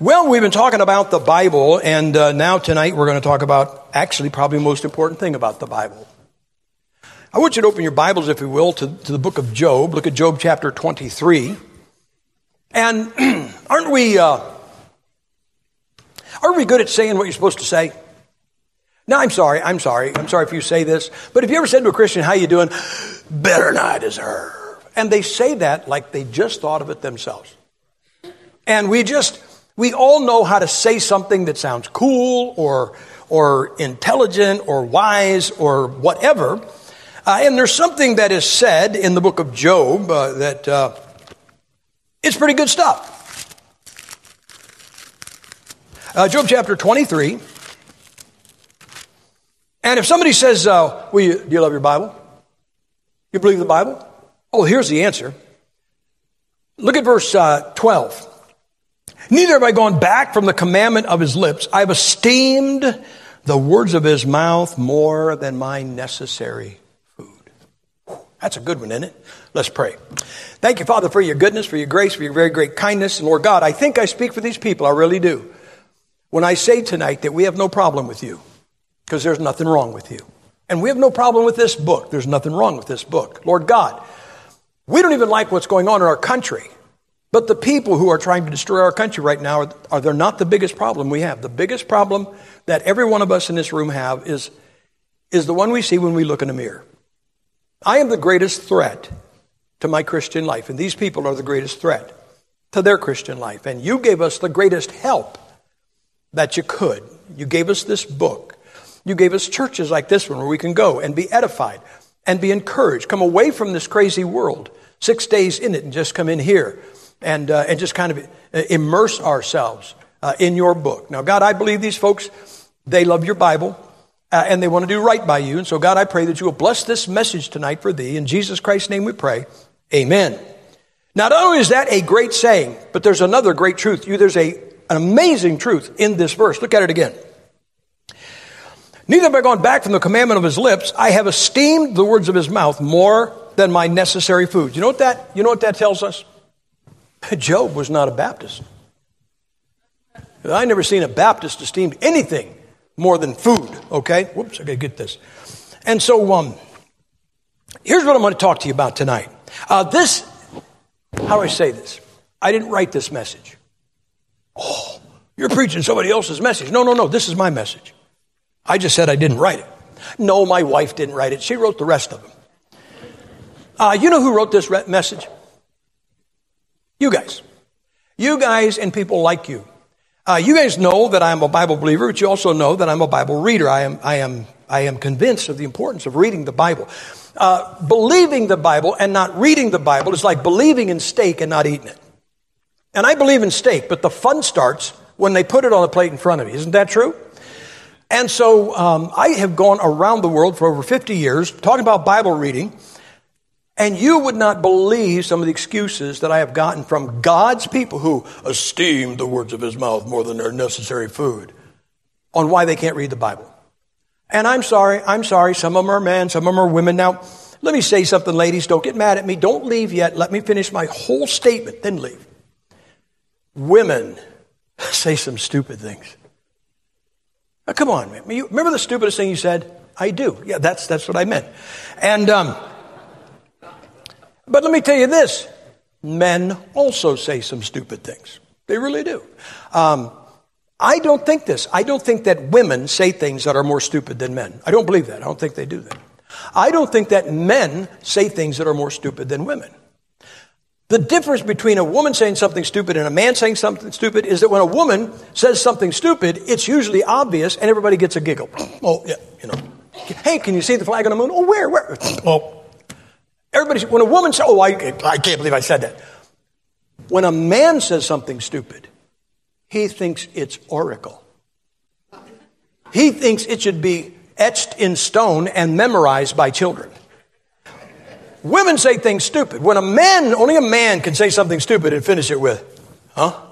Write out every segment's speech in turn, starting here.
Well, we've been talking about the Bible, and uh, now tonight we're going to talk about actually probably the most important thing about the Bible. I want you to open your Bibles, if you will, to, to the book of Job. Look at Job chapter 23. And aren't we, uh, aren't we good at saying what you're supposed to say? No, I'm sorry, I'm sorry, I'm sorry if you say this, but have you ever said to a Christian, how you doing? Better than I deserve. And they say that like they just thought of it themselves. And we just, we all know how to say something that sounds cool or, or intelligent or wise or whatever. Uh, and there's something that is said in the book of Job uh, that uh, it's pretty good stuff. Uh, Job chapter 23. And if somebody says, uh, well, you, Do you love your Bible? You believe the Bible? Oh, here's the answer. Look at verse uh, 12. Neither have I gone back from the commandment of his lips. I've esteemed the words of his mouth more than my necessary food. That's a good one, isn't it? Let's pray. Thank you, Father, for your goodness, for your grace, for your very great kindness. And Lord God, I think I speak for these people. I really do. When I say tonight that we have no problem with you, because there's nothing wrong with you. And we have no problem with this book. There's nothing wrong with this book. Lord God, we don't even like what's going on in our country. But the people who are trying to destroy our country right now are, are they're not the biggest problem we have. The biggest problem that every one of us in this room have is, is the one we see when we look in a mirror. I am the greatest threat to my Christian life, and these people are the greatest threat to their Christian life. And you gave us the greatest help that you could. You gave us this book. You gave us churches like this one where we can go and be edified and be encouraged, come away from this crazy world, six days in it, and just come in here and, uh, and just kind of uh, immerse ourselves uh, in your book. Now, God, I believe these folks, they love your Bible. Uh, and they want to do right by you. And so, God, I pray that you will bless this message tonight for thee. In Jesus Christ's name we pray. Amen. Not only is that a great saying, but there's another great truth. You, there's a, an amazing truth in this verse. Look at it again. Neither have I gone back from the commandment of his lips. I have esteemed the words of his mouth more than my necessary food. You know what that, you know what that tells us? Job was not a Baptist. I never seen a Baptist esteem anything more than food. Okay, whoops, I gotta get this. And so, um, here's what I'm to talk to you about tonight. Uh, this, how do I say this? I didn't write this message. Oh, you're preaching somebody else's message. No, no, no. This is my message. I just said I didn't write it. No, my wife didn't write it. She wrote the rest of them. Uh, you know who wrote this re- message? You guys. You guys and people like you. Uh, you guys know that I am a Bible believer, but you also know that I'm a Bible reader. I am, I am, I am convinced of the importance of reading the Bible. Uh, believing the Bible and not reading the Bible is like believing in steak and not eating it. And I believe in steak, but the fun starts when they put it on a plate in front of you. Isn't that true? And so um, I have gone around the world for over 50 years talking about Bible reading. And you would not believe some of the excuses that I have gotten from God's people who esteem the words of his mouth more than their necessary food on why they can't read the Bible. And I'm sorry, I'm sorry, some of them are men, some of them are women. Now, let me say something, ladies. Don't get mad at me. Don't leave yet. Let me finish my whole statement, then leave. Women say some stupid things. Now, come on, man. Remember the stupidest thing you said? I do. Yeah, that's, that's what I meant. And, um, but let me tell you this men also say some stupid things. They really do. Um, I don't think this. I don't think that women say things that are more stupid than men. I don't believe that. I don't think they do that. I don't think that men say things that are more stupid than women. The difference between a woman saying something stupid and a man saying something stupid is that when a woman says something stupid, it's usually obvious and everybody gets a giggle. Oh, yeah, you know. Hey, can you see the flag on the moon? Oh, where? Where? Oh, Everybody, when a woman says, oh, I, I can't believe I said that. When a man says something stupid, he thinks it's oracle. He thinks it should be etched in stone and memorized by children. Women say things stupid. When a man, only a man can say something stupid and finish it with, huh?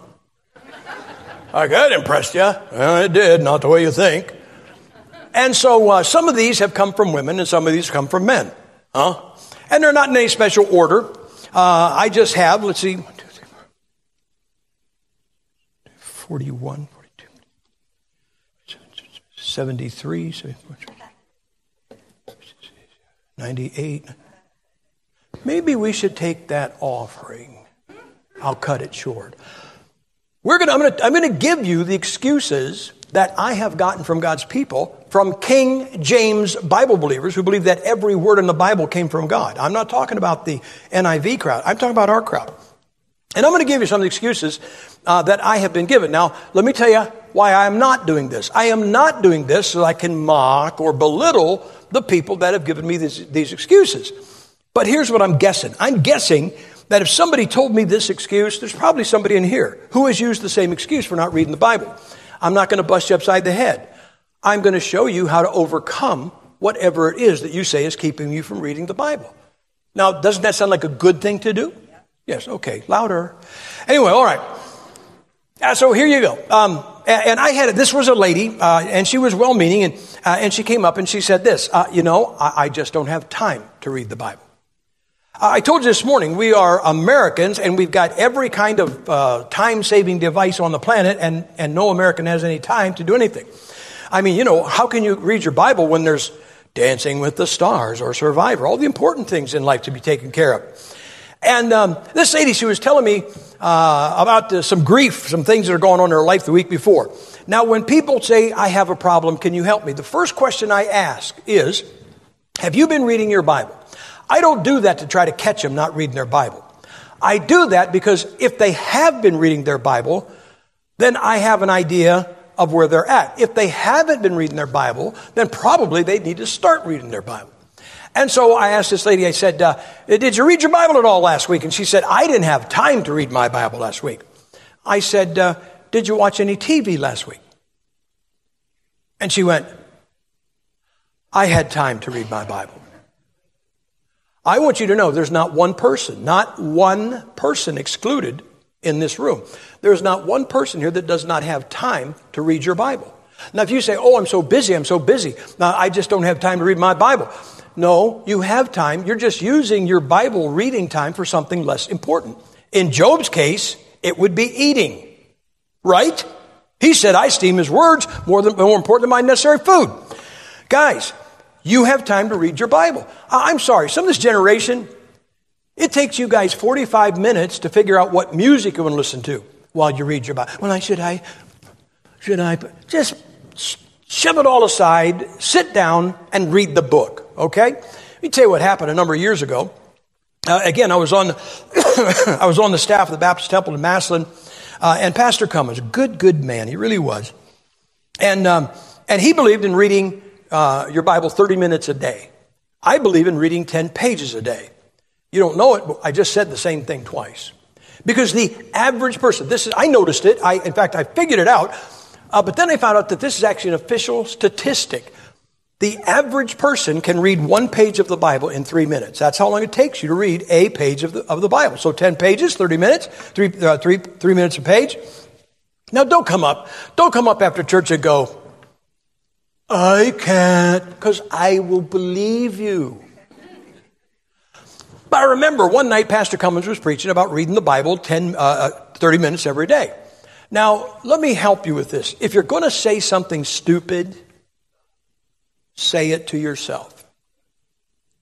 Like that impressed you? Well, it did, not the way you think. And so uh, some of these have come from women and some of these come from men. Huh? And they're not in any special order. Uh, I just have, let's see, 41, 42, 73, 98. Maybe we should take that offering. I'll cut it short. We're gonna, I'm to I'm gonna give you the excuses that I have gotten from God's people, from King James Bible believers who believe that every word in the Bible came from God. I'm not talking about the NIV crowd, I'm talking about our crowd. And I'm going to give you some of the excuses uh, that I have been given. Now, let me tell you why I am not doing this. I am not doing this so I can mock or belittle the people that have given me these, these excuses. But here's what I'm guessing I'm guessing that if somebody told me this excuse, there's probably somebody in here who has used the same excuse for not reading the Bible. I'm not going to bust you upside the head. I'm going to show you how to overcome whatever it is that you say is keeping you from reading the Bible. Now, doesn't that sound like a good thing to do? Yes, okay, louder. Anyway, all right. Uh, so here you go. Um, and, I had this was a lady, uh, and she was well meaning, and, uh, and she came up and she said this uh, You know, I, I just don't have time to read the Bible. I told you this morning, we are Americans and we've got every kind of uh, time saving device on the planet, and, and no American has any time to do anything. I mean, you know, how can you read your Bible when there's Dancing with the Stars or Survivor, all the important things in life to be taken care of? And um, this lady, she was telling me uh, about uh, some grief, some things that are going on in her life the week before. Now, when people say, I have a problem, can you help me? The first question I ask is, Have you been reading your Bible? I don't do that to try to catch them not reading their Bible. I do that because if they have been reading their Bible, then I have an idea of where they're at. If they haven't been reading their Bible, then probably they need to start reading their Bible. And so I asked this lady, I said, uh, Did you read your Bible at all last week? And she said, I didn't have time to read my Bible last week. I said, uh, Did you watch any TV last week? And she went, I had time to read my Bible. I want you to know there's not one person, not one person excluded in this room. There's not one person here that does not have time to read your Bible. Now, if you say, Oh, I'm so busy, I'm so busy, now I just don't have time to read my Bible. No, you have time. You're just using your Bible reading time for something less important. In Job's case, it would be eating, right? He said, I esteem his words more, than, more important than my necessary food. Guys, you have time to read your Bible. I'm sorry, some of this generation, it takes you guys 45 minutes to figure out what music you want to listen to while you read your Bible. Well, I should I, should I, just shove it all aside, sit down, and read the book, okay? Let me tell you what happened a number of years ago. Uh, again, I was on the, I was on the staff of the Baptist Temple in Massillon, uh, and Pastor Cummins, good, good man, he really was, and um, and he believed in reading uh, your Bible 30 minutes a day. I believe in reading 10 pages a day. You don't know it, but I just said the same thing twice. Because the average person, this is, I noticed it. I, in fact, I figured it out. Uh, but then I found out that this is actually an official statistic. The average person can read one page of the Bible in three minutes. That's how long it takes you to read a page of the, of the Bible. So 10 pages, 30 minutes, three, uh, three, three minutes a page. Now don't come up, don't come up after church and go, I can't, because I will believe you. But I remember one night Pastor Cummins was preaching about reading the Bible 10, uh, uh 30 minutes every day. Now, let me help you with this. If you're going to say something stupid, say it to yourself.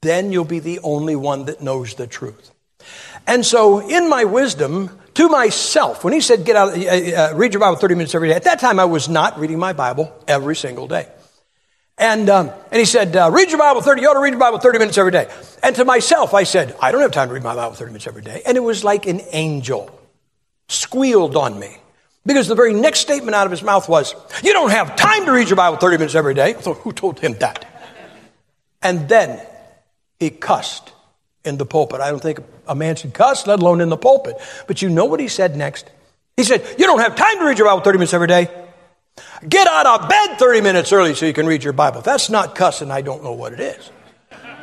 Then you'll be the only one that knows the truth. And so, in my wisdom, to myself, when he said, get out, uh, uh, read your Bible 30 minutes every day, at that time I was not reading my Bible every single day. And, um, and he said, uh, read your Bible 30, you ought to read your Bible 30 minutes every day. And to myself, I said, I don't have time to read my Bible 30 minutes every day. And it was like an angel squealed on me. Because the very next statement out of his mouth was, you don't have time to read your Bible 30 minutes every day. So who told him that? And then he cussed in the pulpit. I don't think a man should cuss, let alone in the pulpit. But you know what he said next? He said, you don't have time to read your Bible 30 minutes every day. Get out of bed 30 minutes early so you can read your Bible. That's not cussing, I don't know what it is.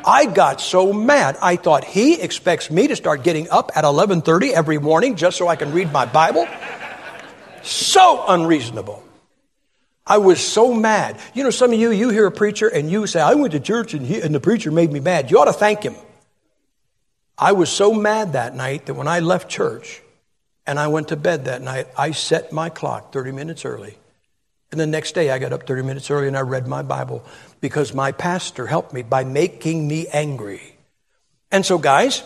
I got so mad. I thought he expects me to start getting up at 11:30 every morning just so I can read my Bible. So unreasonable. I was so mad. You know, some of you, you hear a preacher and you say, I went to church and, he, and the preacher made me mad. You ought to thank him. I was so mad that night that when I left church, And I went to bed that night. I set my clock 30 minutes early. And the next day I got up 30 minutes early and I read my Bible because my pastor helped me by making me angry. And so, guys,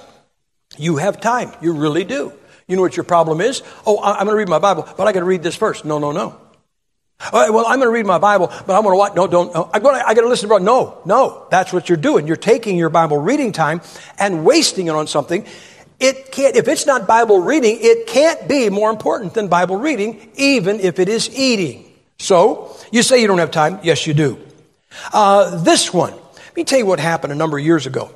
you have time. You really do. You know what your problem is? Oh, I'm going to read my Bible, but I got to read this first. No, no, no. well, I'm going to read my Bible, but I'm going to watch. No, don't. No, I'm going to, I got to listen to. No, no. That's what you're doing. You're taking your Bible reading time and wasting it on something. It can't. If it's not Bible reading, it can't be more important than Bible reading, even if it is eating. So you say you don't have time. Yes, you do. Uh, this one. Let me tell you what happened a number of years ago.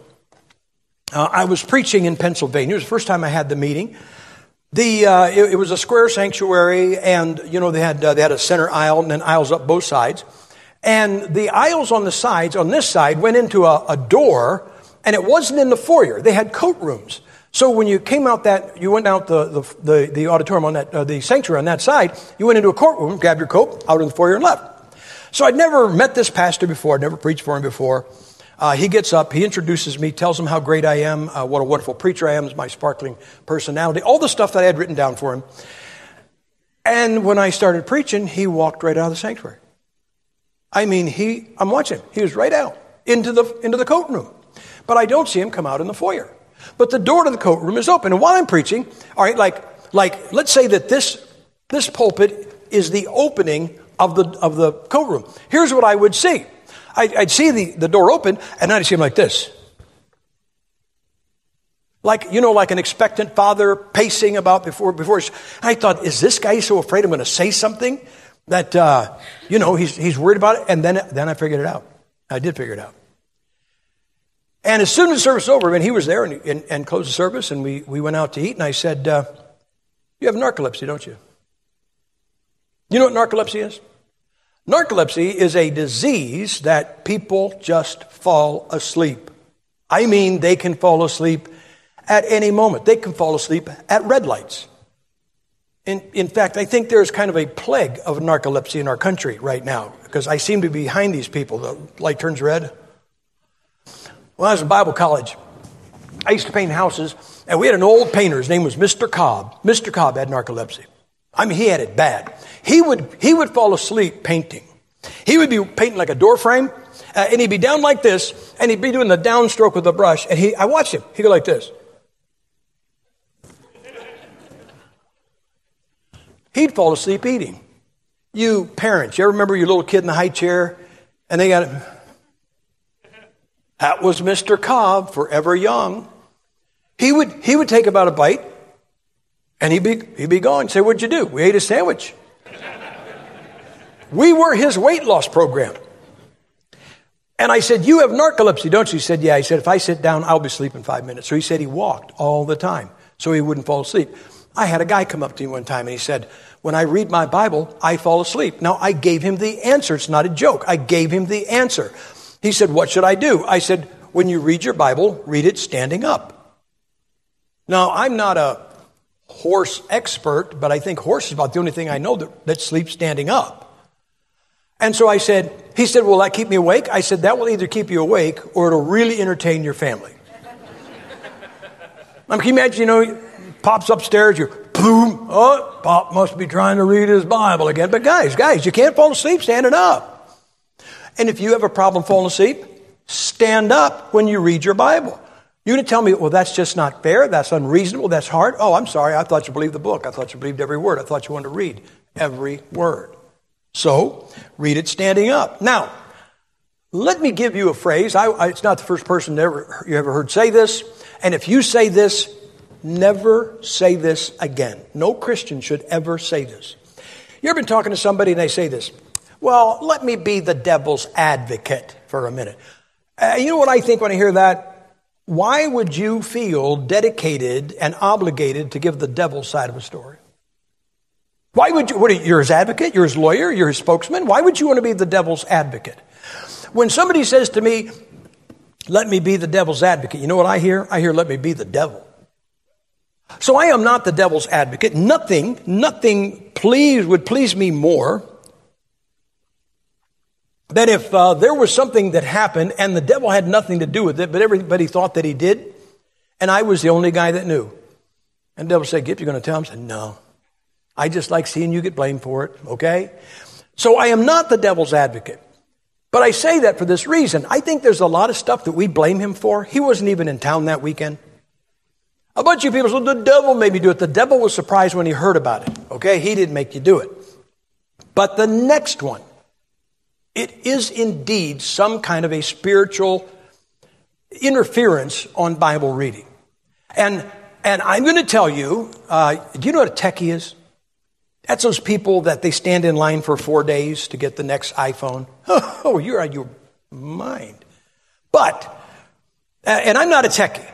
Uh, I was preaching in Pennsylvania. It was the first time I had the meeting. The, uh, it, it, was a square sanctuary, and you know they had uh, they had a center aisle and then aisles up both sides, and the aisles on the sides on this side went into a, a door, and it wasn't in the foyer. They had coat rooms. So when you came out that you went out the the, the, the auditorium on that uh, the sanctuary on that side, you went into a courtroom, grabbed your coat out in the foyer, and left. So I'd never met this pastor before, I'd never preached for him before. Uh, he gets up, he introduces me, tells him how great I am, uh, what a wonderful preacher I am, my sparkling personality, all the stuff that I had written down for him. And when I started preaching, he walked right out of the sanctuary. I mean, he, I'm watching, he was right out into the, into the coat room. But I don't see him come out in the foyer. But the door to the coat room is open. And while I'm preaching, all right, like, like let's say that this, this pulpit is the opening of the, of the coat room. Here's what I would see. I'd, I'd see the, the door open, and I'd see him like this. Like, you know, like an expectant father pacing about before, before. I thought, is this guy so afraid I'm going to say something that, uh, you know, he's, he's worried about it? And then, then I figured it out. I did figure it out. And as soon as service was over, and he was there and, and, and, closed the service, and we, we went out to eat, and I said, uh, You have narcolepsy, don't you? You know what narcolepsy is? Narcolepsy is a disease that people just fall asleep. I mean, they can fall asleep at any moment. They can fall asleep at red lights. In, in fact, I think there's kind of a plague of narcolepsy in our country right now because I seem to be behind these people. The light turns red. When I was in Bible college, I used to paint houses, and we had an old painter. His name was Mr. Cobb. Mr. Cobb had narcolepsy. I mean, he had it bad. He would, he would fall asleep painting. He would be painting like a door frame, uh, and he'd be down like this, and he'd be doing the downstroke with the brush. And he, I watched him. He'd go like this. He'd fall asleep eating. You parents, you ever remember your little kid in the high chair, and they got that was Mr. Cobb, forever young. He would, he would take about a bite and he'd be, he'd be gone. Say, what'd you do? We ate a sandwich. we were his weight loss program. And I said, You have narcolepsy, don't you? He said, Yeah. He said, If I sit down, I'll be asleep in five minutes. So he said he walked all the time so he wouldn't fall asleep. I had a guy come up to me one time and he said, When I read my Bible, I fall asleep. Now, I gave him the answer. It's not a joke. I gave him the answer. He said, What should I do? I said, When you read your Bible, read it standing up. Now, I'm not a horse expert, but I think horse is about the only thing I know that, that sleeps standing up. And so I said, He said, Will that keep me awake? I said, That will either keep you awake or it'll really entertain your family. I mean, can you imagine, you know, pops upstairs, you're boom, oh, Pop must be trying to read his Bible again. But guys, guys, you can't fall asleep standing up. And if you have a problem falling asleep, stand up when you read your Bible. You're going to tell me, well, that's just not fair. That's unreasonable. That's hard. Oh, I'm sorry. I thought you believed the book. I thought you believed every word. I thought you wanted to read every word. So, read it standing up. Now, let me give you a phrase. I, I, it's not the first person ever, you ever heard say this. And if you say this, never say this again. No Christian should ever say this. You ever been talking to somebody and they say this? Well, let me be the devil's advocate for a minute. Uh, you know what I think when I hear that? Why would you feel dedicated and obligated to give the devil's side of a story? Why would you, what, you're his advocate, you're his lawyer, you're his spokesman. Why would you want to be the devil's advocate? When somebody says to me, let me be the devil's advocate, you know what I hear? I hear, let me be the devil. So I am not the devil's advocate. Nothing, nothing please, would please me more that if uh, there was something that happened and the devil had nothing to do with it, but everybody thought that he did, and I was the only guy that knew. And the devil said, Gipp, you're going to tell him? I said, No. I just like seeing you get blamed for it, okay? So I am not the devil's advocate. But I say that for this reason. I think there's a lot of stuff that we blame him for. He wasn't even in town that weekend. A bunch of people said, the devil made me do it. The devil was surprised when he heard about it, okay? He didn't make you do it. But the next one, it is indeed some kind of a spiritual interference on Bible reading. And, and I'm going to tell you, uh, do you know what a techie is? That's those people that they stand in line for four days to get the next iPhone. Oh, you're out of your mind. But, and I'm not a techie.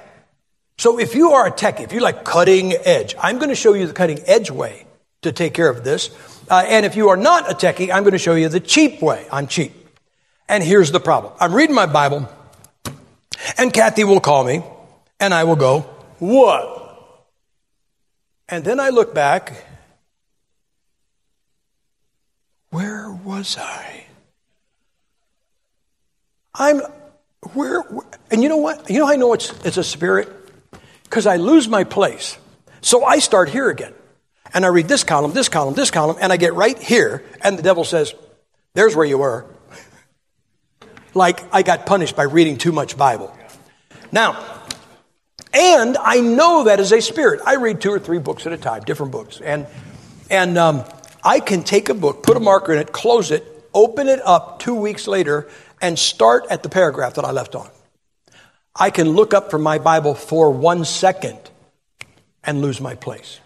So if you are a techie, if you like cutting edge, I'm going to show you the cutting edge way to take care of this. Uh, and if you are not a techie, I'm going to show you the cheap way. I'm cheap. And here's the problem. I'm reading my Bible, and Kathy will call me, and I will go, What? And then I look back, where was I? I'm, where, where and you know what? You know I know it's, it's a spirit? Because I lose my place. So I start here again. And I read this column, this column, this column, and I get right here, and the devil says, There's where you were. like I got punished by reading too much Bible. Now, and I know that is a spirit. I read two or three books at a time, different books. And, and um, I can take a book, put a marker in it, close it, open it up two weeks later, and start at the paragraph that I left on. I can look up from my Bible for one second and lose my place.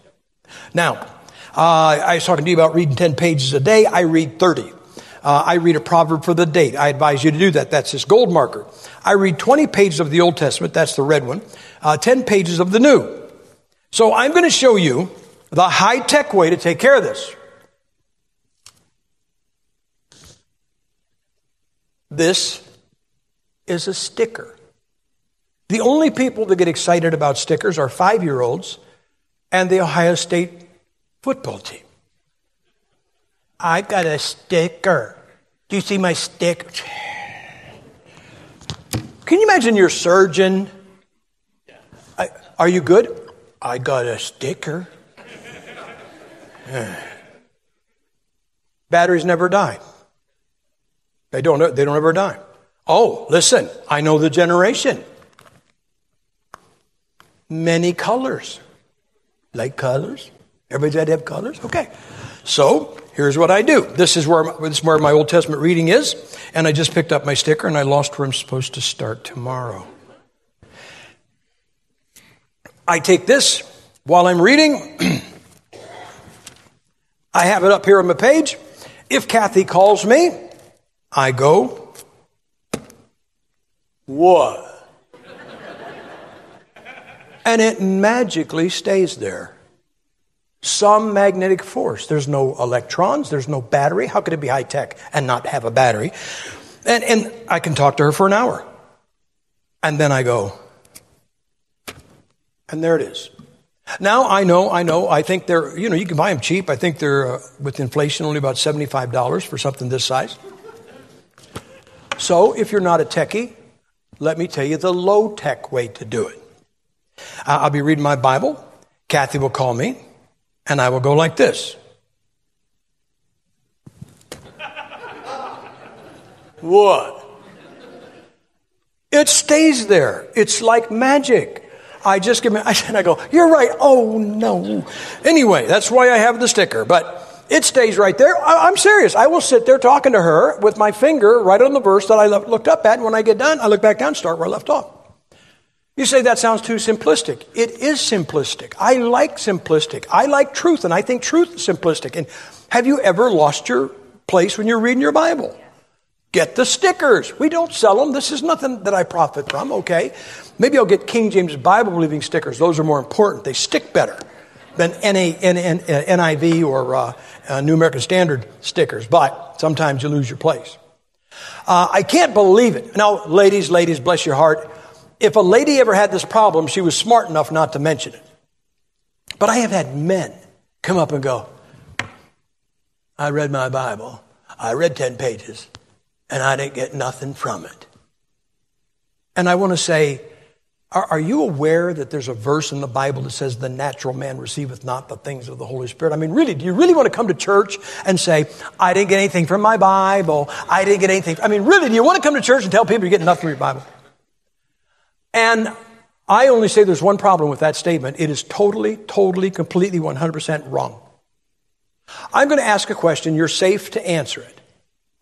Now, uh, I was talking to you about reading 10 pages a day. I read 30. Uh, I read a proverb for the date. I advise you to do that. That's this gold marker. I read 20 pages of the Old Testament. That's the red one. Uh, 10 pages of the New. So I'm going to show you the high tech way to take care of this. This is a sticker. The only people that get excited about stickers are five year olds and the Ohio State football team. I got a sticker. Do you see my stick? Can you imagine your surgeon? I, are you good? I got a sticker. Batteries never die. They don't, they don't ever die. Oh, listen, I know the generation. Many colors. Like colors? Everybody's got to have colors? Okay. So here's what I do. This is where, this is where my Old Testament reading is. And I just picked up my sticker and I lost where I'm supposed to start tomorrow. I take this while I'm reading. I have it up here on my page. If Kathy calls me, I go, What? And it magically stays there. Some magnetic force. There's no electrons, there's no battery. How could it be high tech and not have a battery? And, and I can talk to her for an hour. And then I go, and there it is. Now I know, I know, I think they're, you know, you can buy them cheap. I think they're, uh, with inflation, only about $75 for something this size. So if you're not a techie, let me tell you the low tech way to do it. I'll be reading my Bible. Kathy will call me, and I will go like this. what? It stays there. It's like magic. I just give me, I said, I go, you're right. Oh no. Anyway, that's why I have the sticker, but it stays right there. I, am serious. I will sit there talking to her with my finger right on the verse that I looked up at. And when I get done, I look back down, start where I left off. You say that sounds too simplistic. It is simplistic. I like simplistic. I like truth, and I think truth is simplistic. And have you ever lost your place when you're reading your Bible? Get the stickers. We don't sell them. This is nothing that I profit from, okay? Maybe I'll get King James Bible believing stickers. Those are more important. They stick better than NIV or uh, uh, New American Standard stickers, but sometimes you lose your place. Uh, I can't believe it. Now, ladies, ladies, bless your heart. If a lady ever had this problem, she was smart enough not to mention it. But I have had men come up and go, I read my Bible. I read 10 pages and I didn't get nothing from it. And I want to say, Are, are, you aware that there's a verse in the Bible that says the natural man receiveth not the things of the Holy Spirit? I mean, really, do you really want to come to church and say, I didn't get anything from my Bible. I didn't get anything. I mean, really, do you want to come to church and tell people you're getting nothing from your Bible? And I only say there's one problem with that statement. It is totally, totally, completely, 100% wrong. I'm going to ask a question. You're safe to answer it.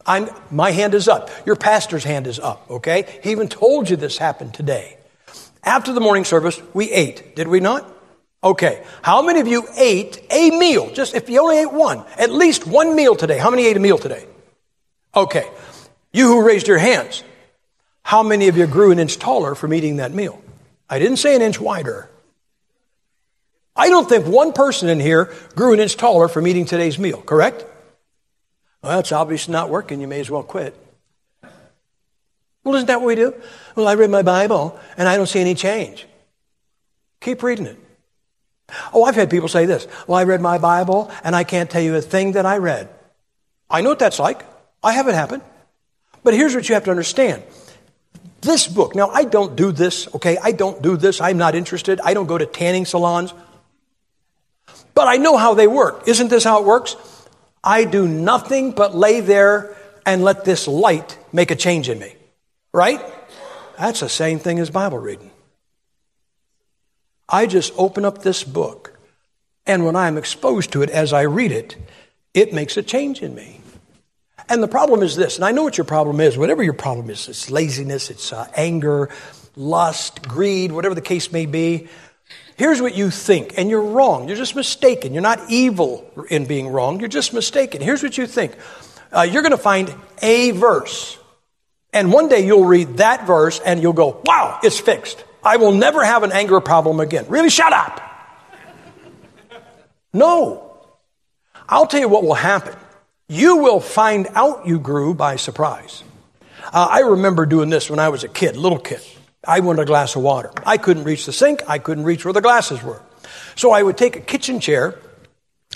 I'm, my hand is up. Your pastor's hand is up, okay? He even told you this happened today. After the morning service, we ate, did we not? Okay. How many of you ate a meal? Just if you only ate one, at least one meal today. How many ate a meal today? Okay. You who raised your hands, how many of you grew an inch taller from eating that meal? I didn't say an inch wider. I don't think one person in here grew an inch taller from eating today's meal, correct? Well, it's obviously not working. You may as well quit. Well, isn't that what we do? Well, I read my Bible and I don't see any change. Keep reading it. Oh, I've had people say this. Well, I read my Bible and I can't tell you a thing that I read. I know what that's like. I have it happen. But here's what you have to understand. This book, now I don't do this, okay? I don't do this. I'm not interested. I don't go to tanning salons. But I know how they work. Isn't this how it works? I do nothing but lay there and let this light make a change in me. Right? That's the same thing as Bible reading. I just open up this book, and when I'm exposed to it as I read it, it makes a change in me. And the problem is this, and I know what your problem is, whatever your problem is, it's laziness, it's uh, anger, lust, greed, whatever the case may be. Here's what you think, and you're wrong. You're just mistaken. You're not evil in being wrong, you're just mistaken. Here's what you think uh, you're going to find a verse and one day you'll read that verse and you'll go, wow, it's fixed. I will never have an anger problem again. Really, shut up. No. I'll tell you what will happen. You will find out you grew by surprise. Uh, I remember doing this when I was a kid, little kid. I wanted a glass of water. I couldn't reach the sink. I couldn't reach where the glasses were. So I would take a kitchen chair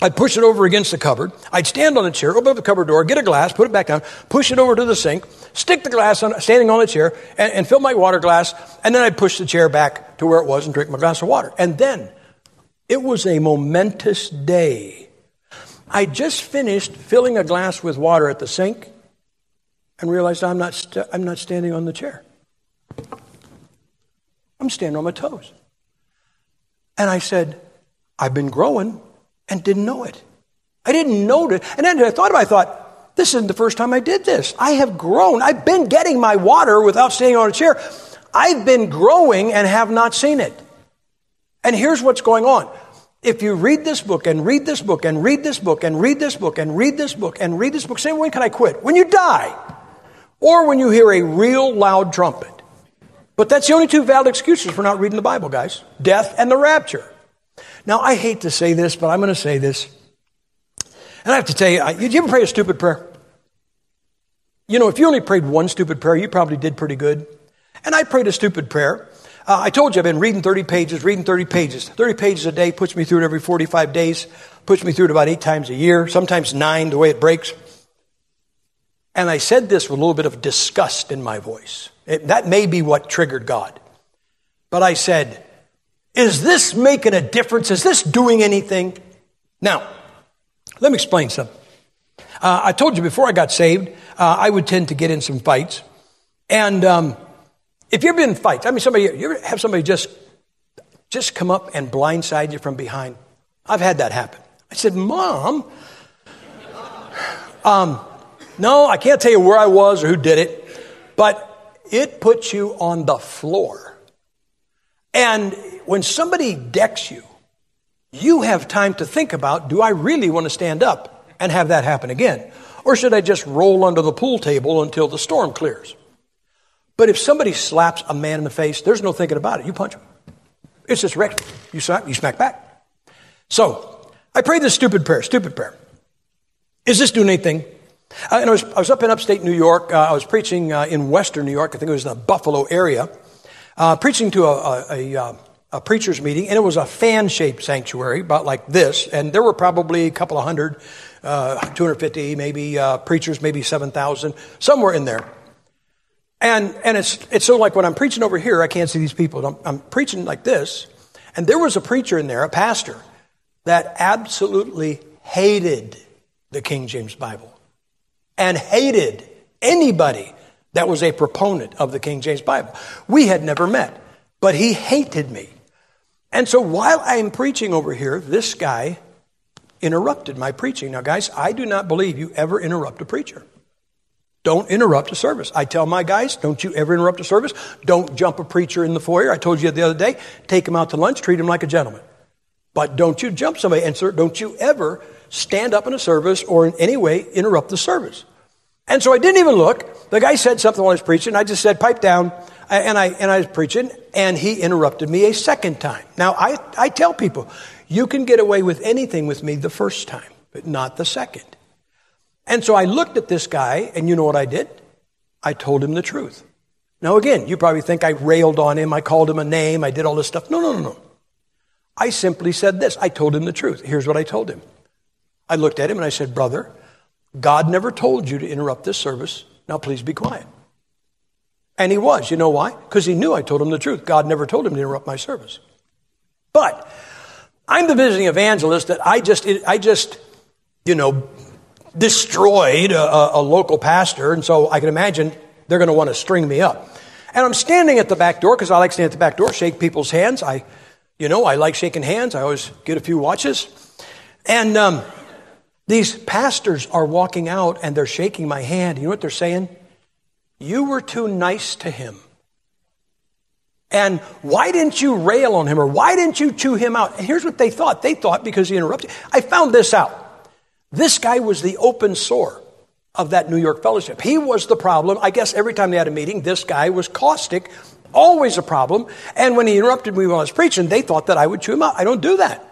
I'd push it over against the cupboard. I'd stand on the chair, open up the cupboard door, get a glass, put it back down, push it over to the sink, stick the glass on, standing on the chair, and, and fill my water glass, and then I'd push the chair back to where it was and drink my glass of water. And then it was a momentous day. I just finished filling a glass with water at the sink and realized I'm not, st- I'm not standing on the chair. I'm standing on my toes. And I said, I've been growing and didn't know it. I didn't know. And then I thought about it, I thought, this isn't the first time I did this. I have grown. I've been getting my water without standing on a chair. I've been growing and have not seen it. And here's what's going on. If you read this book and read this book and read this book and read this book and read this book and read this book, say, when can I quit? When you die. Or when you hear a real loud trumpet. But that's the only two valid excuses for not reading the Bible, guys. Death and the rapture. Now, I hate to say this, but I'm going to say this. And I have to tell you, did you ever pray a stupid prayer? You know, if you only prayed one stupid prayer, you probably did pretty good. And I prayed a stupid prayer. Uh, I told you I've been reading 30 pages, reading 30 pages. 30 pages a day puts me through it every 45 days, puts me through it about eight times a year, sometimes nine, the way it breaks. And I said this with a little bit of disgust in my voice. It, that may be what triggered God. But I said, is this making a difference? Is this doing anything? Now, let me explain something. Uh, I told you before I got saved, uh, I would tend to get in some fights. And um, if you've been in fights, I mean, somebody, you ever have somebody just, just come up and blindside you from behind? I've had that happen. I said, Mom, um, no, I can't tell you where I was or who did it, but it puts you on the floor. And when somebody decks you, you have time to think about do I really want to stand up and have that happen again? Or should I just roll under the pool table until the storm clears? But if somebody slaps a man in the face, there's no thinking about it. You punch him. It's just ready. You smack, you smack back. So I prayed this stupid prayer, stupid prayer. Is this doing anything? Uh, and I was, I was up in upstate New York. Uh, I was preaching uh, in western New York. I think it was the Buffalo area. Uh, preaching to a, a, a uh, a preacher's meeting, and it was a fan shaped sanctuary, about like this. And there were probably a couple of hundred, uh, 250 maybe preachers, maybe 7,000, somewhere in there. And, and it's, it's so like when I'm preaching over here, I can't see these people. I'm, I'm preaching like this. And there was a preacher in there, a pastor, that absolutely hated the King James Bible and hated anybody that was a proponent of the King James Bible. We had never met, but he hated me. And so while I'm preaching over here, this guy interrupted my preaching. Now, guys, I do not believe you ever interrupt a preacher. Don't interrupt a service. I tell my guys, don't you ever interrupt a service. Don't jump a preacher in the foyer. I told you the other day, take him out to lunch, treat him like a gentleman. But don't you jump somebody, and sir, don't you ever stand up in a service or in any way interrupt the service. And so I didn't even look. The guy said something while I was preaching. I just said, pipe down. And I, and I was preaching, and he interrupted me a second time. Now, I, I tell people, you can get away with anything with me the first time, but not the second. And so I looked at this guy, and you know what I did? I told him the truth. Now, again, you probably think I railed on him, I called him a name, I did all this stuff. No, no, no, no. I simply said this. I told him the truth. Here's what I told him. I looked at him and I said, Brother, God never told you to interrupt this service. Now please be quiet. And he was. You know why? Because he knew I told him the truth. God never told him to interrupt my service. But I'm the visiting evangelist that I just, I just, you know, destroyed a, a local pastor. And so I can imagine they're going to want to string me up. And I'm standing at the back door because I like standing at the back door, shake people's hands. I, you know, I like shaking hands. I always get a few watches. And, um, these pastors are walking out and they're shaking my hand. You know what they're saying? You were too nice to him. And why didn't you rail on him or why didn't you chew him out? And here's what they thought. They thought because he interrupted. I found this out. This guy was the open sore of that New York fellowship. He was the problem. I guess every time they had a meeting, this guy was caustic, always a problem. And when he interrupted me while I was preaching, they thought that I would chew him out. I don't do that.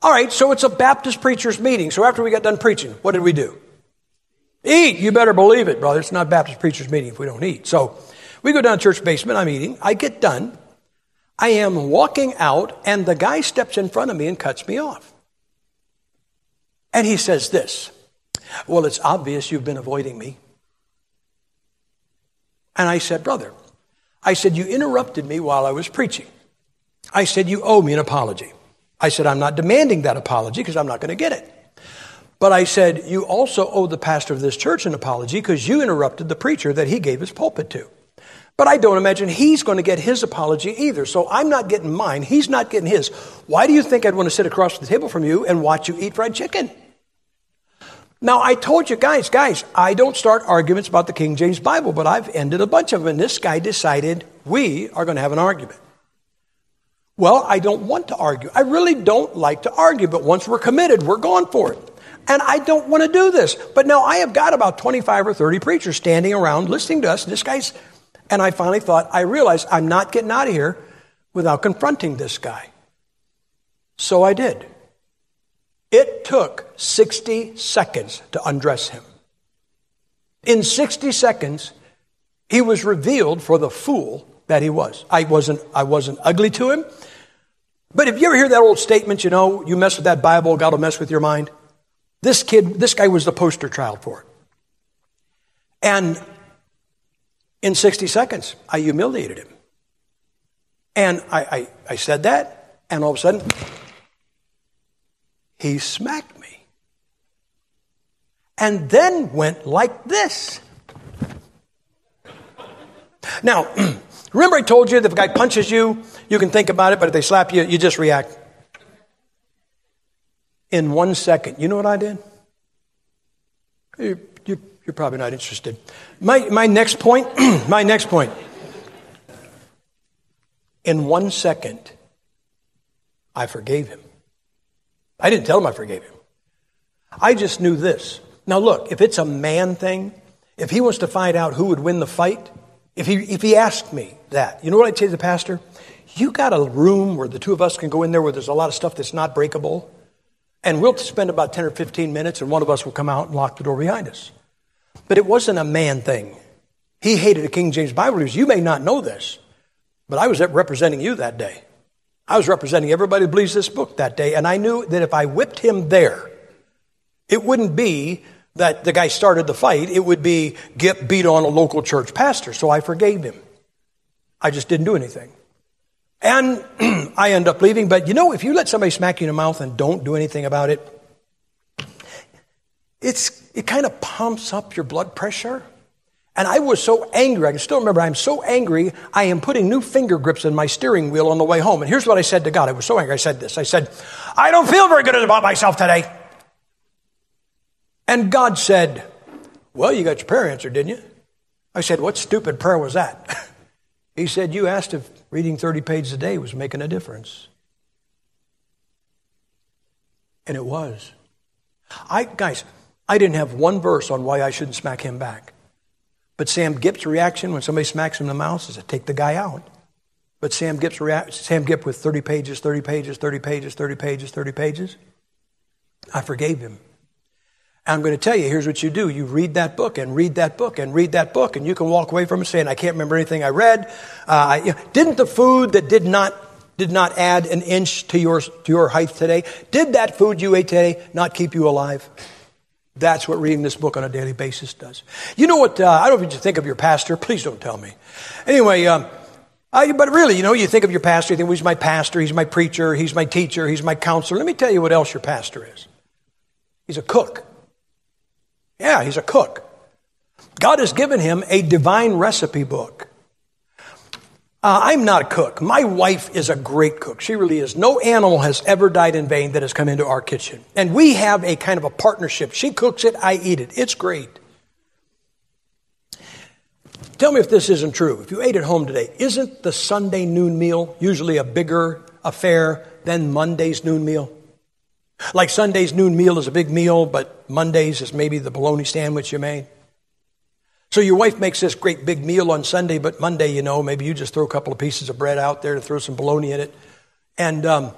All right, so it's a Baptist preacher's meeting. So after we got done preaching, what did we do? Eat. You better believe it, brother. It's not Baptist preacher's meeting if we don't eat. So we go down to church basement. I'm eating. I get done. I am walking out, and the guy steps in front of me and cuts me off. And he says this Well, it's obvious you've been avoiding me. And I said, Brother, I said, You interrupted me while I was preaching. I said, You owe me an apology. I said, I'm not demanding that apology because I'm not going to get it. But I said, You also owe the pastor of this church an apology because you interrupted the preacher that he gave his pulpit to. But I don't imagine he's going to get his apology either. So I'm not getting mine. He's not getting his. Why do you think I'd want to sit across the table from you and watch you eat fried chicken? Now, I told you guys, guys, I don't start arguments about the King James Bible, but I've ended a bunch of them. And this guy decided we are going to have an argument. Well, I don't want to argue. I really don't like to argue, but once we're committed, we're going for it. And I don't want to do this. But now I have got about 25 or 30 preachers standing around listening to us. And This guy's, and I finally thought, I realized I'm not getting out of here without confronting this guy. So I did. It took 60 seconds to undress him. In 60 seconds, he was revealed for the fool that he was. I wasn't, I wasn't ugly to him. But if you ever hear that old statement, you know, you mess with that Bible, God will mess with your mind. This kid, this guy was the poster child for it. And in 60 seconds, I humiliated him. And I, I, I said that, and all of a sudden, he smacked. And then went like this. Now, remember I told you that if a guy punches you, you can think about it, but if they slap you, you just react. In one second. You know what I did? You, you, you're probably not interested. My, my next point, my next point. In one second, I forgave him. I didn't tell him I forgave him. I just knew this. Now, look, if it's a man thing, if he wants to find out who would win the fight, if he, if he asked me that, you know what I'd say to the pastor? You got a room where the two of us can go in there where there's a lot of stuff that's not breakable, and we'll spend about 10 or 15 minutes, and one of us will come out and lock the door behind us. But it wasn't a man thing. He hated the King James Bible. You may not know this, but I was representing you that day. I was representing everybody who believes this book that day, and I knew that if I whipped him there, it wouldn't be that the guy started the fight, it would be get beat on a local church pastor. So I forgave him. I just didn't do anything. And I end up leaving. But you know, if you let somebody smack you in the mouth and don't do anything about it, it's, it kind of pumps up your blood pressure. And I was so angry. I can still remember I'm so angry. I am putting new finger grips in my steering wheel on the way home. And here's what I said to God. I was so angry. I said this. I said, I don't feel very good about myself today. And God said, Well, you got your prayer answered, didn't you? I said, What stupid prayer was that? he said, You asked if reading 30 pages a day was making a difference. And it was. I, guys, I didn't have one verse on why I shouldn't smack him back. But Sam Gipp's reaction when somebody smacks him in the mouth is to take the guy out. But Sam Gipp's Sam Gipp with 30 pages, 30 pages, 30 pages, 30 pages, 30 pages, I forgave him. I'm going to tell you, here's what you do. You read that book and read that book and read that book, and you can walk away from it saying, I can't remember anything I read. Uh, you know, didn't the food that did not, did not add an inch to your, to your height today, did that food you ate today not keep you alive? That's what reading this book on a daily basis does. You know what? Uh, I don't know what you think of your pastor. Please don't tell me. Anyway, um, I, but really, you know, you think of your pastor, you think, well, he's my pastor, he's my preacher, he's my teacher, he's my counselor. Let me tell you what else your pastor is. He's a cook. Yeah, he's a cook. God has given him a divine recipe book. Uh, I'm not a cook. My wife is a great cook. She really is. No animal has ever died in vain that has come into our kitchen. And we have a kind of a partnership. She cooks it, I eat it. It's great. Tell me if this isn't true. If you ate at home today, isn't the Sunday noon meal usually a bigger affair than Monday's noon meal? Like Sunday's noon meal is a big meal, but Monday's is maybe the bologna sandwich you made. So your wife makes this great big meal on Sunday, but Monday, you know, maybe you just throw a couple of pieces of bread out there to throw some bologna in it. And um,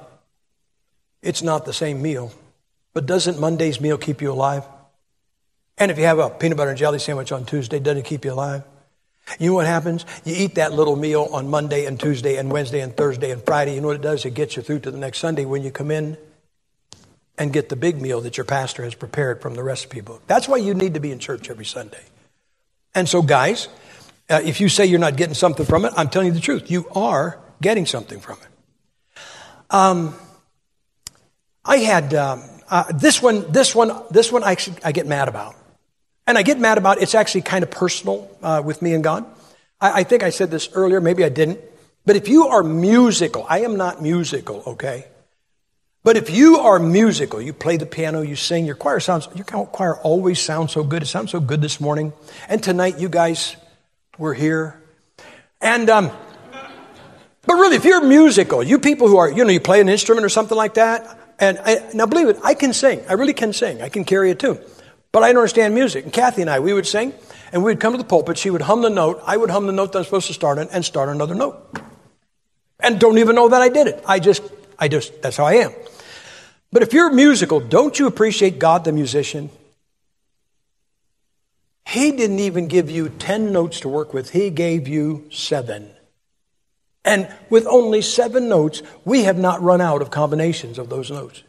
it's not the same meal. But doesn't Monday's meal keep you alive? And if you have a peanut butter and jelly sandwich on Tuesday, doesn't it keep you alive? You know what happens? You eat that little meal on Monday and Tuesday and Wednesday and Thursday and Friday. You know what it does? It gets you through to the next Sunday when you come in and get the big meal that your pastor has prepared from the recipe book. That's why you need to be in church every Sunday. And so, guys, uh, if you say you're not getting something from it, I'm telling you the truth. You are getting something from it. Um, I had um, uh, this one. This one. This one. I, I get mad about, and I get mad about. It's actually kind of personal uh, with me and God. I, I think I said this earlier. Maybe I didn't. But if you are musical, I am not musical. Okay. But if you are musical, you play the piano, you sing, your choir sounds, your choir always sounds so good. It sounds so good this morning. And tonight, you guys were here. And, um, but really, if you're musical, you people who are, you know, you play an instrument or something like that, and I, now believe it, I can sing. I really can sing. I can carry a tune. But I don't understand music. And Kathy and I, we would sing, and we'd come to the pulpit. She would hum the note. I would hum the note that I'm supposed to start on and start another note. And don't even know that I did it. I just, I just, that's how I am. But if you're musical, don't you appreciate God the musician? He didn't even give you 10 notes to work with, He gave you seven. And with only seven notes, we have not run out of combinations of those notes.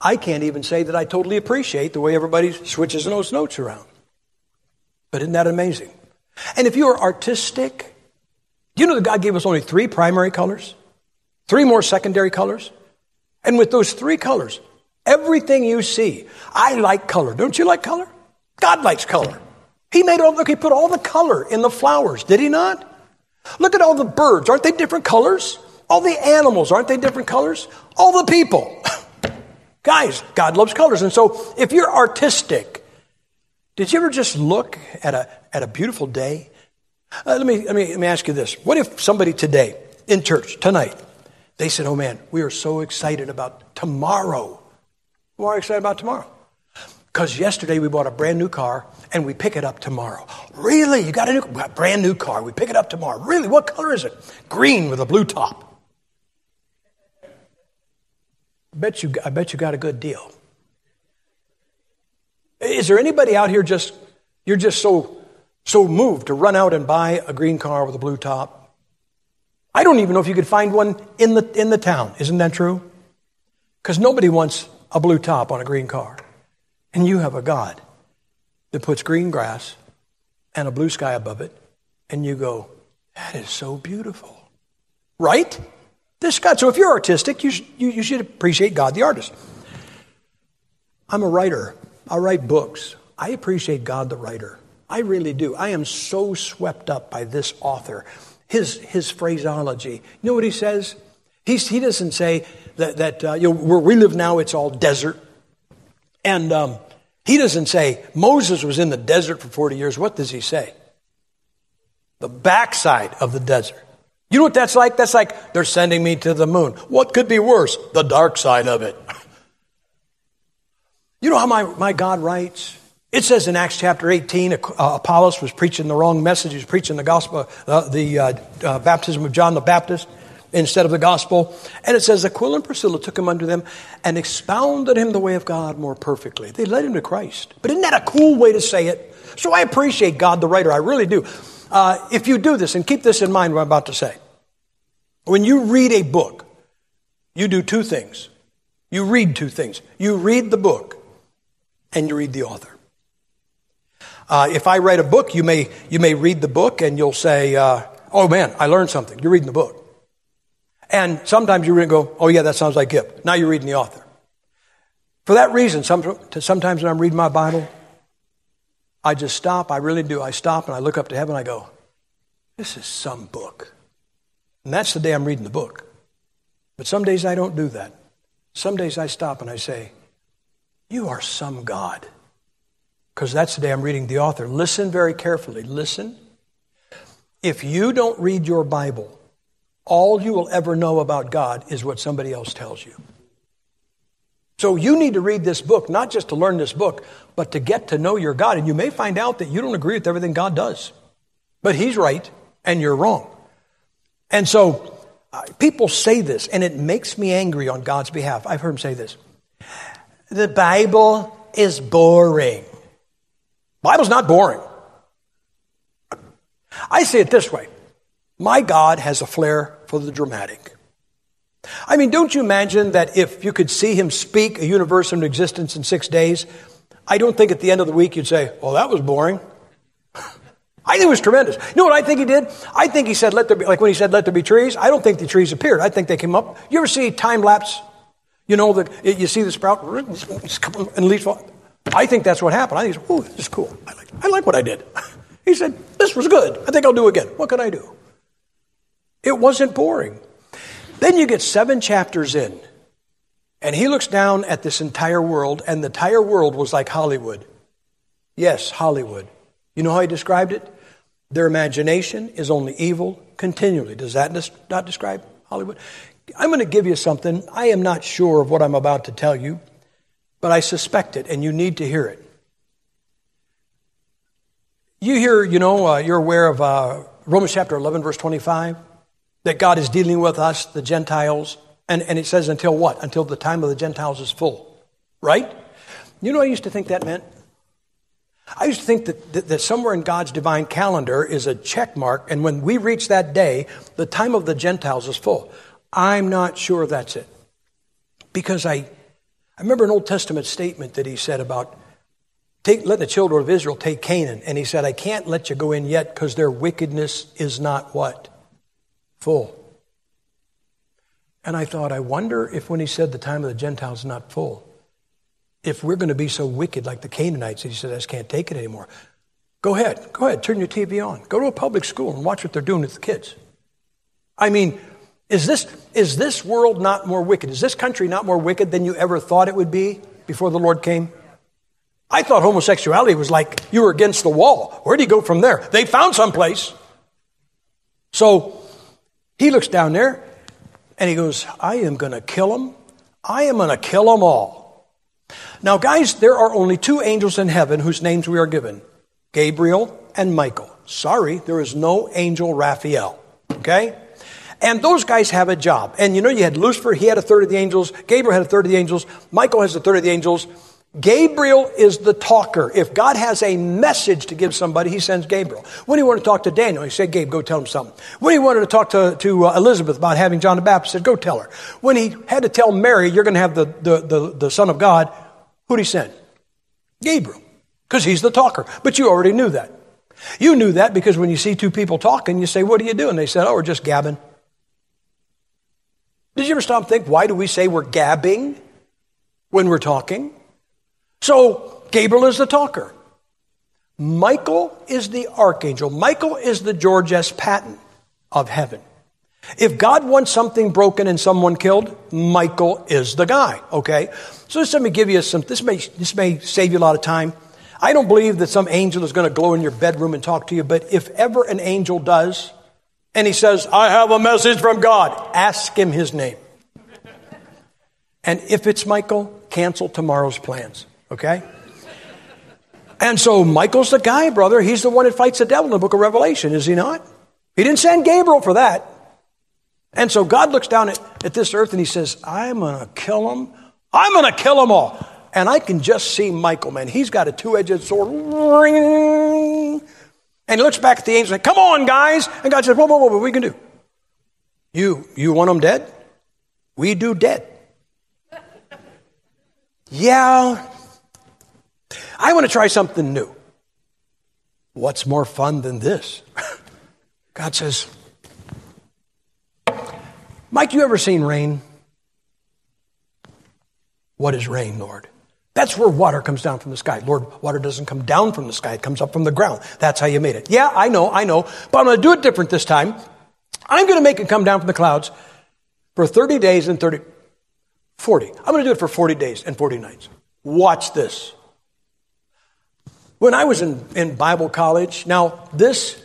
I can't even say that I totally appreciate the way everybody switches those notes around. But isn't that amazing? And if you are artistic, do you know that God gave us only three primary colors? Three more secondary colors? And with those three colors, everything you see, I like color. Don't you like color? God likes color. He made all, look, he put all the color in the flowers, did he not? Look at all the birds. Aren't they different colors? All the animals, aren't they different colors? All the people. Guys, God loves colors. And so if you're artistic, did you ever just look at a, at a beautiful day? Uh, let, me, let, me, let me ask you this. What if somebody today in church, tonight, they said, Oh man, we are so excited about tomorrow. Why are you excited about tomorrow? Because yesterday we bought a brand new car and we pick it up tomorrow. Really? You got a new, got a brand new car. We pick it up tomorrow. Really? What color is it? Green with a blue top. Bet you, I bet you got a good deal. Is there anybody out here just, you're just so, so moved to run out and buy a green car with a blue top? I don't even know if you could find one in the, in the town. Isn't that true? Because nobody wants a blue top on a green car. And you have a God that puts green grass and a blue sky above it, and you go, that is so beautiful. Right? This God. So if you're artistic, you, should, you, you should appreciate God the artist. I'm a writer. I write books. I appreciate God the writer. I really do. I am so swept up by this author, his, his phraseology. You know what he says? He's, he doesn't say that, that uh, you know, where we live now, it's all desert. And um, he doesn't say Moses was in the desert for 40 years. What does he say? The backside of the desert. You know what that's like? That's like they're sending me to the moon. What could be worse? The dark side of it. You know how my, my God writes? It says in Acts chapter 18, uh, Apollos was preaching the wrong message. He was preaching the gospel, uh, the uh, uh, baptism of John the Baptist instead of the gospel. And it says Aquila and Priscilla took him under them and expounded him the way of God more perfectly. They led him to Christ. But isn't that a cool way to say it? So I appreciate God the writer. I really do. Uh, if you do this, and keep this in mind what I'm about to say. When you read a book, you do two things. You read two things. You read the book and you read the author. Uh, if I write a book, you may, you may read the book and you'll say, uh, oh man, I learned something. You're reading the book. And sometimes you read and go, oh yeah, that sounds like Gipp. Now you're reading the author. For that reason, sometimes when I'm reading my Bible, I just stop. I really do. I stop and I look up to heaven I go, this is some book. And that's the day I'm reading the book. But some days I don't do that. Some days I stop and I say, you are some God because that's the day I'm reading the author. Listen very carefully. Listen. If you don't read your Bible, all you will ever know about God is what somebody else tells you. So you need to read this book, not just to learn this book, but to get to know your God. And you may find out that you don't agree with everything God does. But He's right and you're wrong. And so uh, people say this, and it makes me angry on God's behalf. I've heard them say this The Bible is boring. Bible's not boring. I say it this way. My God has a flair for the dramatic. I mean, don't you imagine that if you could see him speak a universe into existence in six days, I don't think at the end of the week you'd say, well, that was boring. I think it was tremendous. You know what I think he did? I think he said, let there be, like when he said, let there be trees, I don't think the trees appeared. I think they came up. You ever see time lapse? You know that you see the sprout and leaves fall. I think that's what happened. I think, oh, this is cool. I like, I like what I did. He said, this was good. I think I'll do it again. What can I do? It wasn't boring. Then you get seven chapters in, and he looks down at this entire world, and the entire world was like Hollywood. Yes, Hollywood. You know how he described it? Their imagination is only evil continually. Does that not describe Hollywood? I'm going to give you something. I am not sure of what I'm about to tell you but I suspect it, and you need to hear it. You hear, you know, uh, you're aware of uh, Romans chapter 11, verse 25, that God is dealing with us, the Gentiles, and, and it says until what? Until the time of the Gentiles is full, right? You know, I used to think that meant. I used to think that, that, that somewhere in God's divine calendar is a check mark, and when we reach that day, the time of the Gentiles is full. I'm not sure that's it. Because I, I remember an Old Testament statement that he said about take, let the children of Israel take Canaan. And he said, I can't let you go in yet because their wickedness is not what? Full. And I thought, I wonder if when he said the time of the Gentiles is not full, if we're going to be so wicked like the Canaanites, he said, I just can't take it anymore. Go ahead, go ahead, turn your TV on. Go to a public school and watch what they're doing with the kids. I mean, is this, is this world not more wicked? Is this country not more wicked than you ever thought it would be before the Lord came? I thought homosexuality was like you were against the wall. Where do you go from there? They found some place. So he looks down there and he goes, I am going to kill them. I am going to kill them all. Now, guys, there are only two angels in heaven whose names we are given Gabriel and Michael. Sorry, there is no angel Raphael. Okay? And those guys have a job. And you know, you had Lucifer, he had a third of the angels. Gabriel had a third of the angels. Michael has a third of the angels. Gabriel is the talker. If God has a message to give somebody, he sends Gabriel. When he wanted to talk to Daniel, he said, Gabe, go tell him something. When he wanted to talk to, to uh, Elizabeth about having John the Baptist, he said, go tell her. When he had to tell Mary, you're going to have the, the, the, the Son of God, who did he send? Gabriel. because he's the talker. But you already knew that. You knew that because when you see two people talking, you say, What are you doing? They said, Oh, we're just gabbing. Did you ever stop and think, why do we say we're gabbing when we're talking? So, Gabriel is the talker. Michael is the archangel. Michael is the George S. Patton of heaven. If God wants something broken and someone killed, Michael is the guy, okay? So just let me give you some, this may, this may save you a lot of time. I don't believe that some angel is going to glow in your bedroom and talk to you, but if ever an angel does, and he says, I have a message from God, ask him his name. And if it's Michael, cancel tomorrow's plans, okay? And so Michael's the guy, brother. He's the one that fights the devil in the book of Revelation, is he not? He didn't send Gabriel for that. And so God looks down at, at this earth and he says, I'm going to kill them. I'm going to kill them all. And I can just see Michael, man. He's got a two edged sword. And he looks back at the angels and says, Come on, guys. And God says, Whoa, whoa, whoa, what we can do? You, you want them dead? We do dead. yeah. I want to try something new. What's more fun than this? God says, Mike, you ever seen rain? What is rain, Lord? That's where water comes down from the sky. Lord, water doesn't come down from the sky, it comes up from the ground. That's how you made it. Yeah, I know, I know, but I'm going to do it different this time. I'm going to make it come down from the clouds for 30 days and 30, 40. I'm going to do it for 40 days and 40 nights. Watch this. When I was in, in Bible college, now this,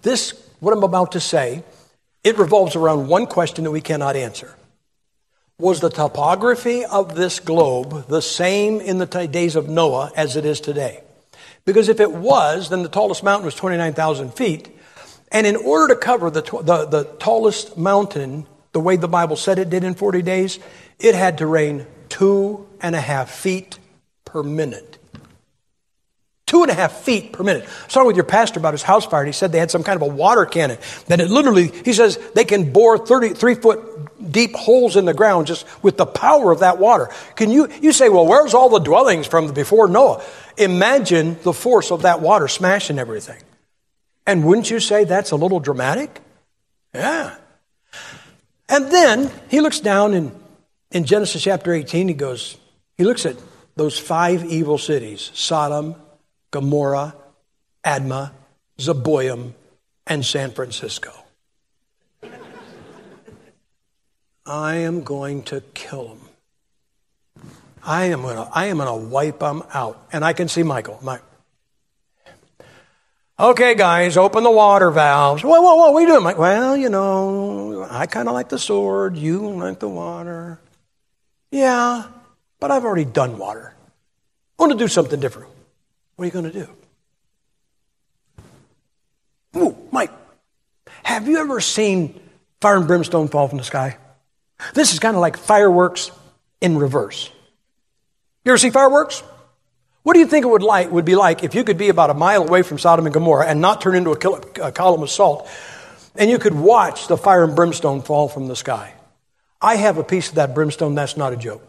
this, what I'm about to say, it revolves around one question that we cannot answer. Was the topography of this globe the same in the days of Noah as it is today? Because if it was, then the tallest mountain was 29,000 feet. And in order to cover the, the, the tallest mountain the way the Bible said it did in 40 days, it had to rain two and a half feet per minute. Two and a half feet per minute. I was talking with your pastor about his house fire, and he said they had some kind of a water cannon. That it literally, he says, they can bore 33 foot deep holes in the ground just with the power of that water. Can you, you say, well, where's all the dwellings from before Noah? Imagine the force of that water smashing everything. And wouldn't you say that's a little dramatic? Yeah. And then he looks down in, in Genesis chapter 18, he goes, he looks at those five evil cities Sodom, Gomorrah, Admah, Zeboim, and San Francisco. I am going to kill them. I am going to, I am going to wipe them out. And I can see Michael. My, okay, guys, open the water valves. Whoa, whoa, whoa, what are you doing? Like, well, you know, I kind of like the sword. You like the water. Yeah, but I've already done water. I want to do something different. What are you going to do? Ooh, Mike, have you ever seen fire and brimstone fall from the sky? This is kind of like fireworks in reverse. You ever see fireworks? What do you think it would like would be like if you could be about a mile away from Sodom and Gomorrah and not turn into a, a column of salt, and you could watch the fire and brimstone fall from the sky? I have a piece of that brimstone. That's not a joke.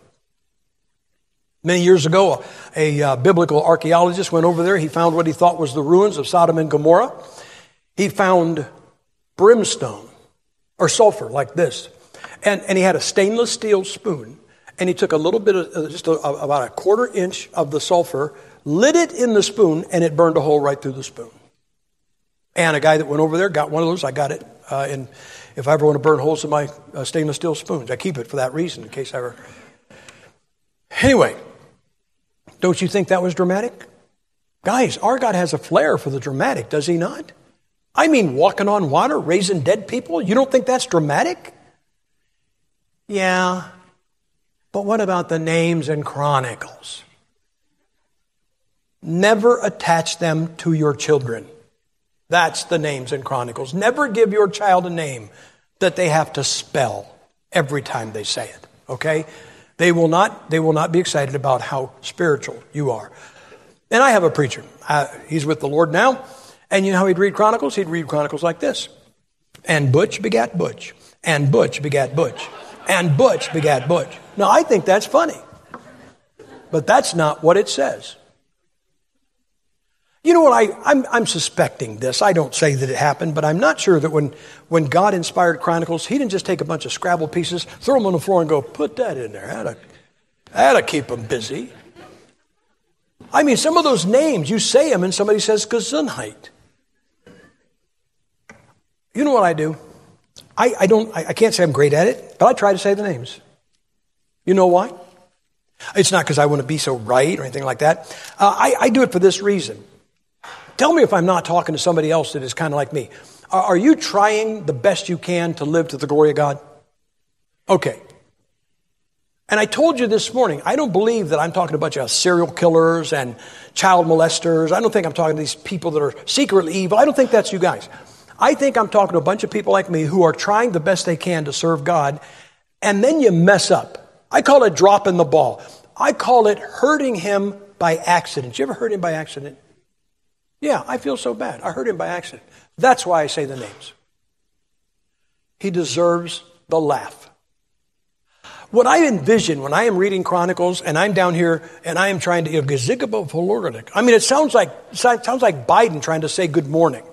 Many years ago, a, a uh, biblical archaeologist went over there. He found what he thought was the ruins of Sodom and Gomorrah. He found brimstone or sulfur like this. And, and he had a stainless steel spoon. And he took a little bit of, uh, just a, about a quarter inch of the sulfur, lit it in the spoon, and it burned a hole right through the spoon. And a guy that went over there got one of those. I got it. Uh, and if I ever want to burn holes in my uh, stainless steel spoons, I keep it for that reason in case I ever. Anyway, don't you think that was dramatic? Guys, our God has a flair for the dramatic, does he not? I mean, walking on water, raising dead people. You don't think that's dramatic? Yeah. But what about the names and chronicles? Never attach them to your children. That's the names and chronicles. Never give your child a name that they have to spell every time they say it. Okay? They will not, they will not be excited about how spiritual you are. And I have a preacher. Uh, he's with the Lord now. And you know how he'd read Chronicles? He'd read Chronicles like this. And Butch begat Butch. And Butch begat Butch. And Butch begat Butch. Now, I think that's funny. But that's not what it says. You know what? I, I'm, I'm suspecting this. I don't say that it happened, but I'm not sure that when, when God inspired Chronicles, He didn't just take a bunch of Scrabble pieces, throw them on the floor, and go, put that in there. That'll, that'll keep them busy. I mean, some of those names, you say them, and somebody says Gesundheit. You know what I do? I, I don't, I, I can't say I'm great at it, but I try to say the names. You know why? It's not because I want to be so right or anything like that. Uh, I, I do it for this reason. Tell me if I'm not talking to somebody else that is kind of like me. Are, you trying the best you can to live to the glory of God? Okay. And I told you this morning, I don't believe that I'm talking to a bunch of serial killers and child molesters. I don't think I'm talking to these people that are secretly evil. I don't think that's you guys. I think I'm talking to a bunch of people like me who are trying the best they can to serve God, and then you mess up. I call it dropping the ball. I call it hurting him by accident. You ever hurt him by accident? Yeah, I feel so bad. I hurt him by accident. That's why I say the names. He deserves the laugh. What I envision when I am reading Chronicles and I'm down here and I am trying to, I mean, it sounds like, it sounds like Biden trying to say good morning.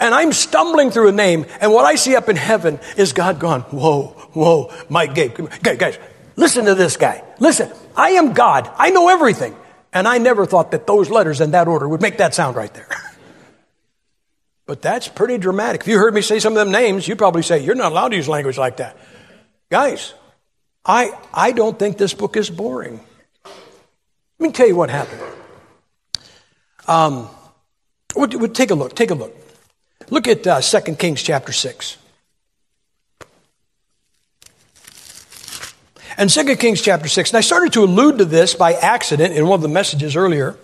and I'm stumbling through a name, and what I see up in heaven is God gone, whoa, whoa, Mike Gabe. Guys, listen to this guy. Listen. I am God. I know everything. And I never thought that those letters in that order would make that sound right there. but that's pretty dramatic. If you heard me say some of them names, you'd probably say, You're not allowed to use language like that. Guys, I, I don't think this book is boring. Let me tell you what happened. Um, we'll, we'll take a look. Take a look. Look at uh, 2 Kings chapter 6. And 2 Kings chapter 6. And I started to allude to this by accident in one of the messages earlier.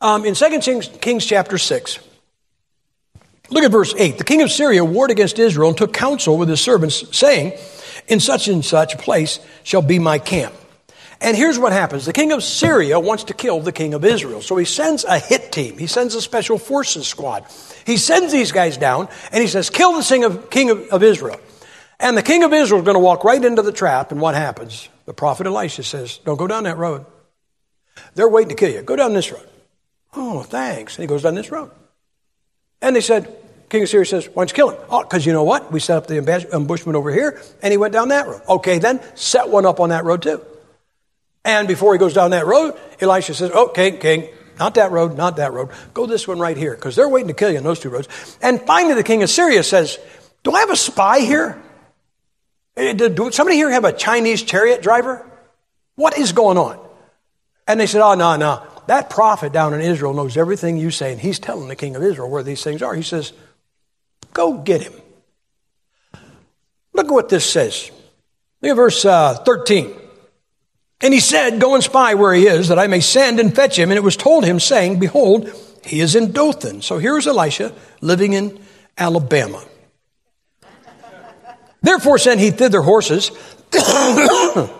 Um, in 2 Kings, Kings chapter 6, look at verse 8. The king of Syria warred against Israel and took counsel with his servants, saying, In such and such place shall be my camp. And here's what happens. The king of Syria wants to kill the king of Israel. So he sends a hit team. He sends a special forces squad. He sends these guys down and he says, kill the king of, of Israel. And the king of Israel is going to walk right into the trap. And what happens? The prophet Elisha says, don't go down that road. They're waiting to kill you. Go down this road. Oh, thanks. And he goes down this road. And they said, King of Syria says, why don't you kill him? Oh, because you know what? We set up the ambushment over here, and he went down that road. Okay, then set one up on that road too. And before he goes down that road, Elisha says, Okay, king, not that road, not that road. Go this one right here, because they're waiting to kill you on those two roads. And finally, the king of Syria says, Do I have a spy here? Eh, Did somebody here have a Chinese chariot driver? What is going on? And they said, Oh, no, no. That prophet down in Israel knows everything you say, and he's telling the king of Israel where these things are. He says, Go get him. Look at what this says. Look at verse uh, 13. And he said, Go and spy where he is, that I may send and fetch him. And it was told him, saying, Behold, he is in Dothan. So here's Elisha living in Alabama. Therefore sent he thither horses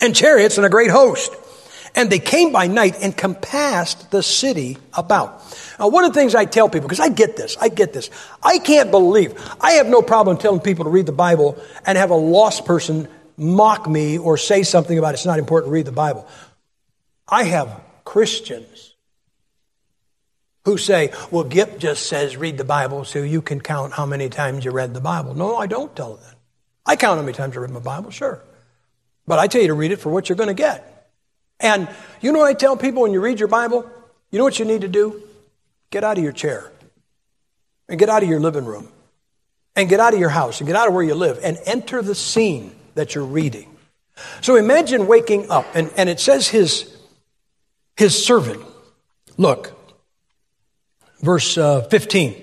and chariots and a great host. And they came by night and compassed the city about. Now, one of the things I tell people, because I get this, I get this. I can't believe, I have no problem telling people to read the Bible and have a lost person mock me or say something about it's not important to read the Bible. I have Christians who say, well, Gipp just says read the Bible so you can count how many times you read the Bible. No, I don't tell them that. I count how many times I read my Bible, sure. But I tell you to read it for what you're going to get. And you know what I tell people when you read your Bible? You know what you need to do? Get out of your chair and get out of your living room and get out of your house and get out of where you live and enter the scene that you're reading. So imagine waking up, and, and it says his, his servant. Look, verse uh, 15.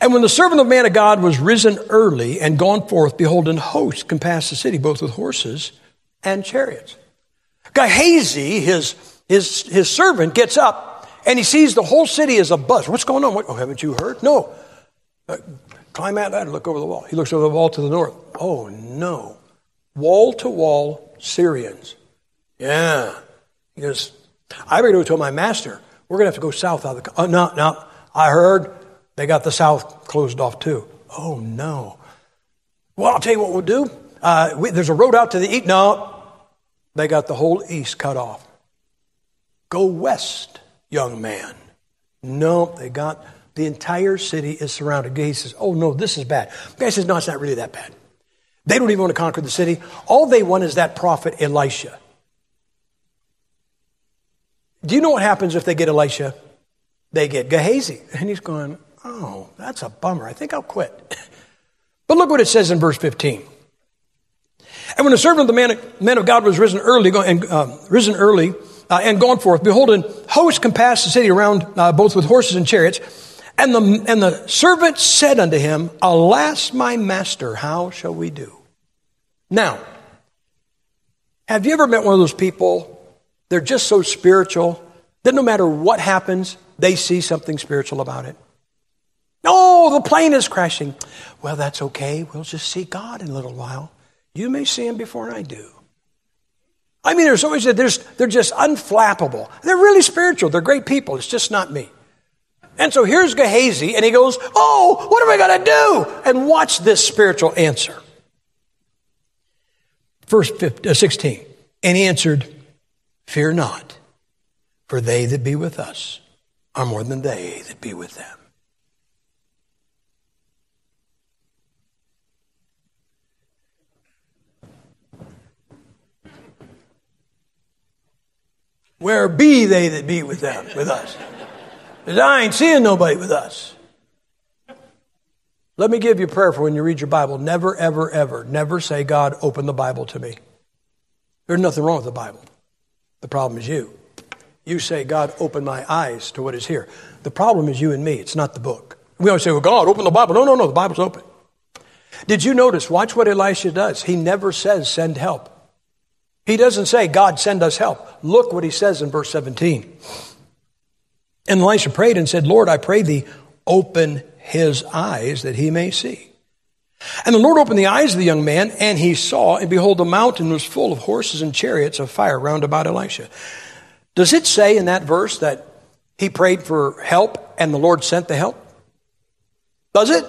And when the servant of man of God was risen early and gone forth, behold, an host compassed the city, both with horses and chariots. Gehazi, his, his, his servant, gets up and he sees the whole city is a buzz. What's going on? What, oh, haven't you heard? No. Uh, climb out that and look over the wall. He looks over the wall to the north. Oh, no wall to wall Syrians. Yeah. He goes, I go tell my master, we're going to have to go south out of the. Oh, no, no. I heard they got the south closed off too. Oh, no. Well, I'll tell you what we'll do. uh, we, there's a road out to the east. No, they got the whole east cut off. Go west, young man. No, they got the entire city is surrounded. He says, Oh, no, this is bad. The guy says, No, it's not really that bad. They don't even want to conquer the city. All they want is that prophet Elisha. Do you know what happens if they get Elisha? They get Gehazi. And he's going, Oh, that's a bummer. I think I'll quit. but look what it says in verse 15. And when the servant of the man, man of God was risen early, and, uh, risen early uh, and gone forth, behold, an host compassed the city around uh, both with horses and chariots. And the, and the servant said unto him, Alas, my master, how shall we do? Now, have you ever met one of those people? They're just so spiritual that no matter what happens, they see something spiritual about it. Oh, the plane is crashing. Well, that's okay. We'll just see God in a little while. You may see him before I do. I mean, there's always, that there's, they're just unflappable. They're really spiritual. They're great people. It's just not me. And so here's Gehazi, and he goes, Oh, what am I going to do? And watch this spiritual answer. Verse 15, uh, 16. And he answered, Fear not, for they that be with us are more than they that be with them. Where be they that be with them, with us? Because I ain't seeing nobody with us. Let me give you a prayer for when you read your Bible. Never, ever, ever, never say, God, open the Bible to me. There's nothing wrong with the Bible. The problem is you. You say, God, open my eyes to what is here. The problem is you and me. It's not the book. We always say, well, God, open the Bible. No, no, no, the Bible's open. Did you notice? Watch what Elisha does. He never says, send help. He doesn't say, God, send us help. Look what he says in verse 17. And Elisha prayed and said, Lord, I pray thee, open his eyes that he may see. And the Lord opened the eyes of the young man, and he saw, and behold, the mountain was full of horses and chariots of fire round about Elisha. Does it say in that verse that he prayed for help and the Lord sent the help? Does it?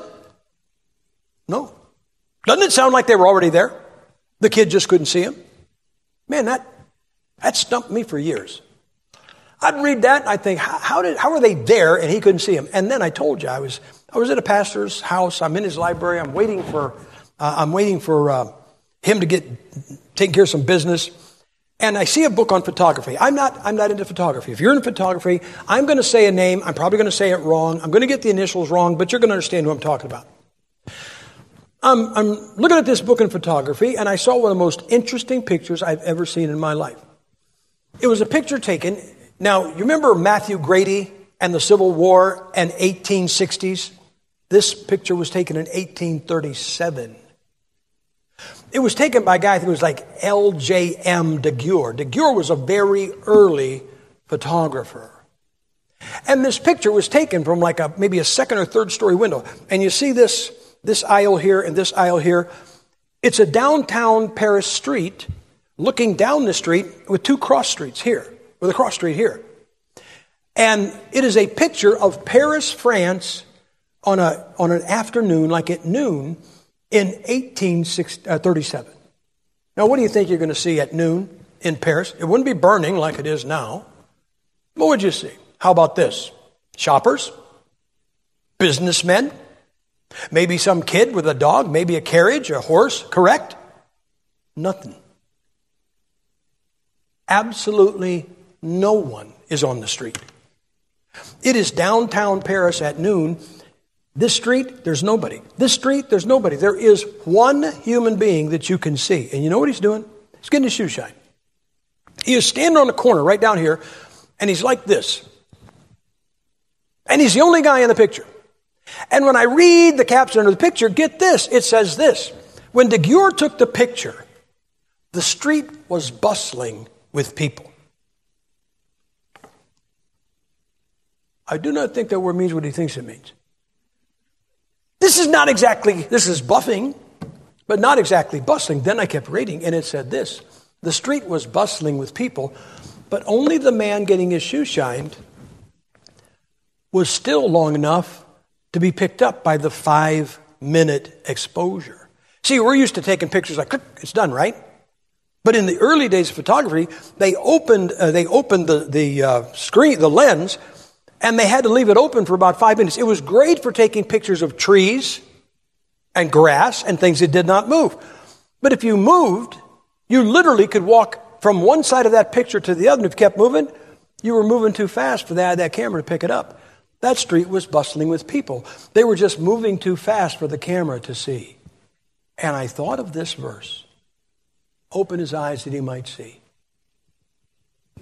No. Doesn't it sound like they were already there? The kid just couldn't see him? Man, that, that stumped me for years. I'd read that and I'd think, how, how, did, how are they there and he couldn't see him? And then I told you, I was, I was at a pastor's house. I'm in his library. I'm waiting for, uh, I'm waiting for uh, him to get, taking care of some business. And I see a book on photography. I'm not, I'm not into photography. If you're in photography, I'm going to say a name. I'm probably going to say it wrong. I'm going to get the initials wrong, but you're going to understand who I'm talking about. I'm, I'm looking at this book in photography, and I saw one of the most interesting pictures I've ever seen in my life. It was a picture taken. Now, you remember Matthew Grady and the Civil War and 1860s? This picture was taken in 1837. It was taken by a guy who was like L.J.M. Daguerre. Daguerre was a very early photographer. And this picture was taken from like a maybe a second or third story window. And you see this this aisle here and this aisle here. It's a downtown Paris street looking down the street with two cross streets here, with a cross street here. And it is a picture of Paris, France on, a, on an afternoon, like at noon, in 1837. Uh, now, what do you think you're going to see at noon in Paris? It wouldn't be burning like it is now. What would you see? How about this? Shoppers? Businessmen? Maybe some kid with a dog, maybe a carriage, a horse, correct? Nothing. Absolutely no one is on the street. It is downtown Paris at noon. This street, there's nobody. This street, there's nobody. There is one human being that you can see. And you know what he's doing? He's getting his shoe shine. He is standing on the corner right down here, and he's like this. And he's the only guy in the picture. And when I read the caption of the picture, get this it says this When De Daguerre took the picture, the street was bustling with people. I do not think that word means what he thinks it means. This is not exactly, this is buffing, but not exactly bustling. Then I kept reading, and it said this The street was bustling with people, but only the man getting his shoe shined was still long enough to be picked up by the five minute exposure. See, we're used to taking pictures like, it's done, right? But in the early days of photography, they opened, uh, they opened the, the uh, screen, the lens, and they had to leave it open for about five minutes. It was great for taking pictures of trees and grass and things that did not move. But if you moved, you literally could walk from one side of that picture to the other. And if you kept moving, you were moving too fast for that, that camera to pick it up. That street was bustling with people. They were just moving too fast for the camera to see. And I thought of this verse open his eyes that he might see.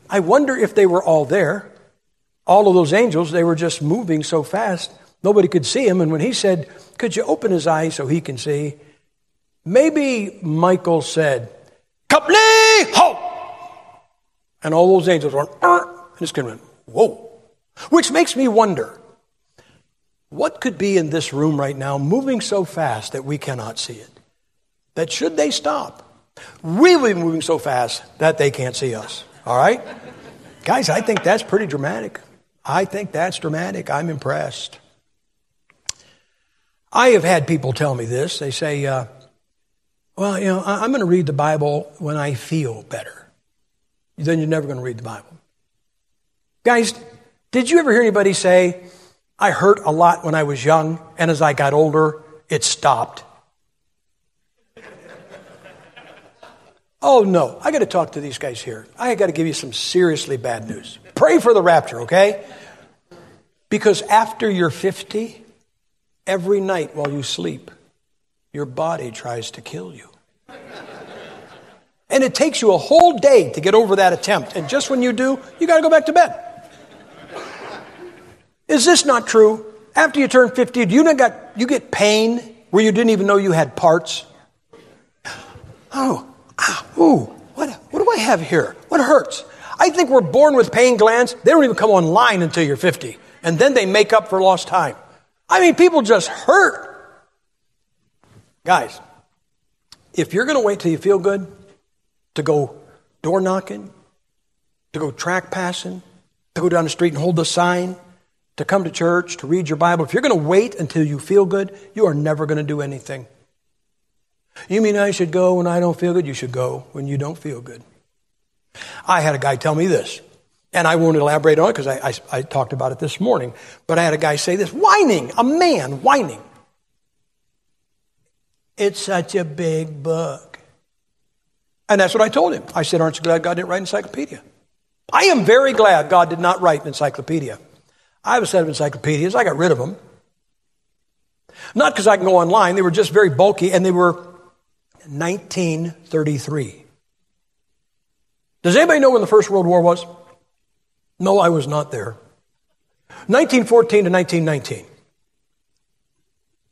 I wonder if they were all there. All of those angels, they were just moving so fast, nobody could see him. And when he said, Could you open his eyes so he can see? Maybe Michael said, Company, ho! And all those angels went, and this kid went, Whoa. Which makes me wonder what could be in this room right now moving so fast that we cannot see it? That should they stop, really moving so fast that they can't see us. All right? Guys, I think that's pretty dramatic. I think that's dramatic. I'm impressed. I have had people tell me this. They say, uh, well, you know, I'm going to read the Bible when I feel better. Then you're never going to read the Bible. Guys, did you ever hear anybody say, I hurt a lot when I was young, and as I got older, it stopped? Oh, no. I got to talk to these guys here. I got to give you some seriously bad news. Pray for the rapture, okay? Because after you're 50, every night while you sleep, your body tries to kill you. And it takes you a whole day to get over that attempt. And just when you do, you got to go back to bed. Is this not true? After you turn 50, do you, not got, you get pain where you didn't even know you had parts? Oh, ah, ooh, what, what do I have here? What hurts? I think we're born with pain glands. They don't even come online until you're 50. And then they make up for lost time. I mean, people just hurt. Guys, if you're going to wait till you feel good to go door knocking, to go track passing, to go down the street and hold the sign, to come to church, to read your Bible, if you're going to wait until you feel good, you are never going to do anything. You mean I should go when I don't feel good? You should go when you don't feel good. I had a guy tell me this, and I won't elaborate on it because I, I, I, talked about it this morning, but I had a guy say this whining, a man whining. It's such a big book. And that's what I told him. I said, Aren't you glad God didn't write an encyclopedia? I am very glad God did not write an encyclopedia. I have a set of encyclopedias. I got rid of them. Not because I can go online. They were just very bulky and they were 1933. Does anybody know when the First World War was? No, I was not there. 1914 to 1919.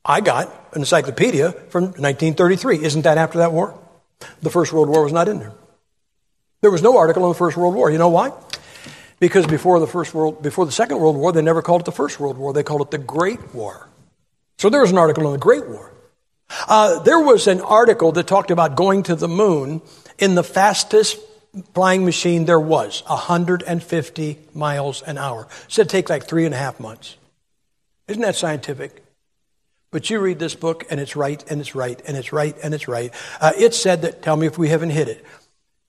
I got an encyclopedia from 1933. Isn't that after that war? The First World War was not in there. There was no article on the First World War. You know why? Because before the first world, before the Second World War, they never called it the First World War. They called it the Great War. So there was an article on the Great War. Uh, there was an article that talked about going to the moon in the fastest flying machine there was, 150 miles an hour. Said it take like three and a half months. Isn't that scientific? But you read this book and it's right and it's right and it's right and it's right. Uh, it said that, tell me if we haven't hit it,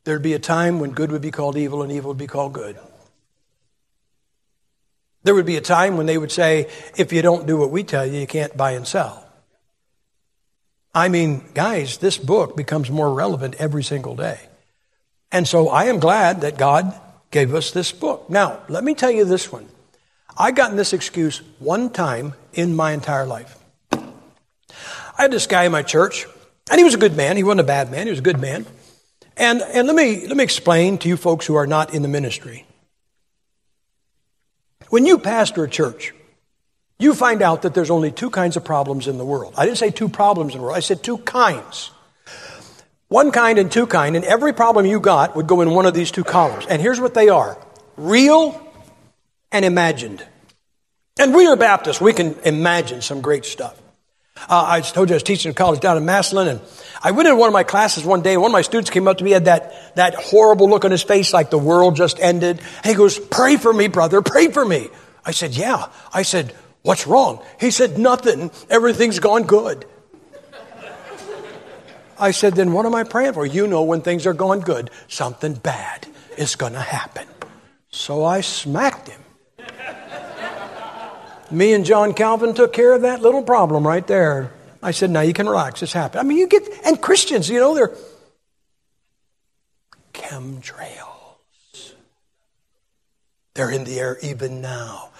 there'd be a time when good would be called evil and evil would be called good. There would be a time when they would say, if you don't do what we tell you, you can't buy and sell. I mean, guys, this book becomes more relevant every single day. And so I am glad that God gave us this book. Now, let me tell you this one. I got this excuse one time in my entire life. I had this guy in my church, and he was a good man. He wasn't a bad man, he was a good man. And, and let, me, let me explain to you folks who are not in the ministry. When you pastor a church, you find out that there's only two kinds of problems in the world. I didn't say two problems in the world, I said two kinds. One kind and two kind, and every problem you got would go in one of these two columns. And here's what they are real and imagined. And we are Baptists, we can imagine some great stuff. Uh, I told you I was teaching in college down in Massillon, and I went into one of my classes one day, and one of my students came up to me, had that, that horrible look on his face like the world just ended. And he goes, Pray for me, brother, pray for me. I said, Yeah. I said, What's wrong? He said, Nothing. Everything's gone good. I said, then what am I praying for? You know when things are going good, something bad is going to happen. So I smacked him. Me and John Calvin took care of that little problem right there. I said, now you can relax. It's happened. I mean, you get, and Christians, you know, they're chemtrails. They're in the air even now.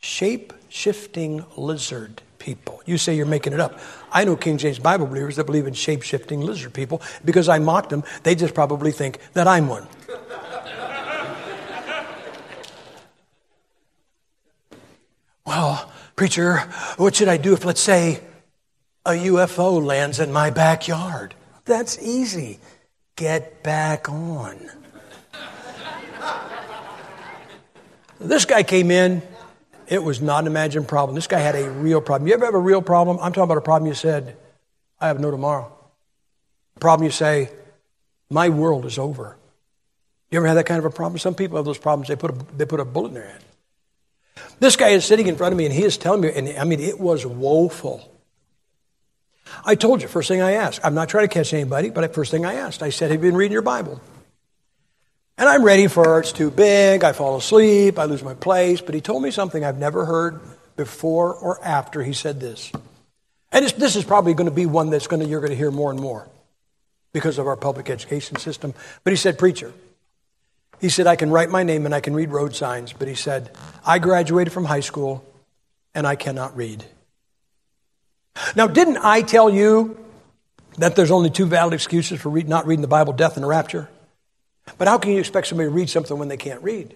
Shape shifting lizard people. You say you're making it up. I know King James Bible believers that believe in shape shifting lizard people because I mocked them. They just probably think that I'm one. well, preacher, what should I do if, let's say, a UFO lands in my backyard? That's easy. Get back on. this guy came in. It was not an imagined problem. This guy had a real problem. You ever have a real problem? I'm talking about a problem you said, I have no tomorrow. A problem you say, my world is over. You ever had that kind of a problem? Some people have those problems. They put a, they put a bullet in their head. This guy is sitting in front of me and he is telling me, and I mean, it was woeful. I told you, first thing I asked, I'm not trying to catch anybody, but first thing I asked, I said, Have you been reading your Bible? And I'm ready for it's too big, I fall asleep, I lose my place. But he told me something I've never heard before or after he said this. And this is probably going to be one that's going to, you're going to hear more and more because of our public education system. But he said, Preacher, he said, I can write my name and I can read road signs, but he said, I graduated from high school and I cannot read. Now, didn't I tell you that there's only two valid excuses for not reading the Bible death and rapture? But how can you expect somebody to read something when they can't read?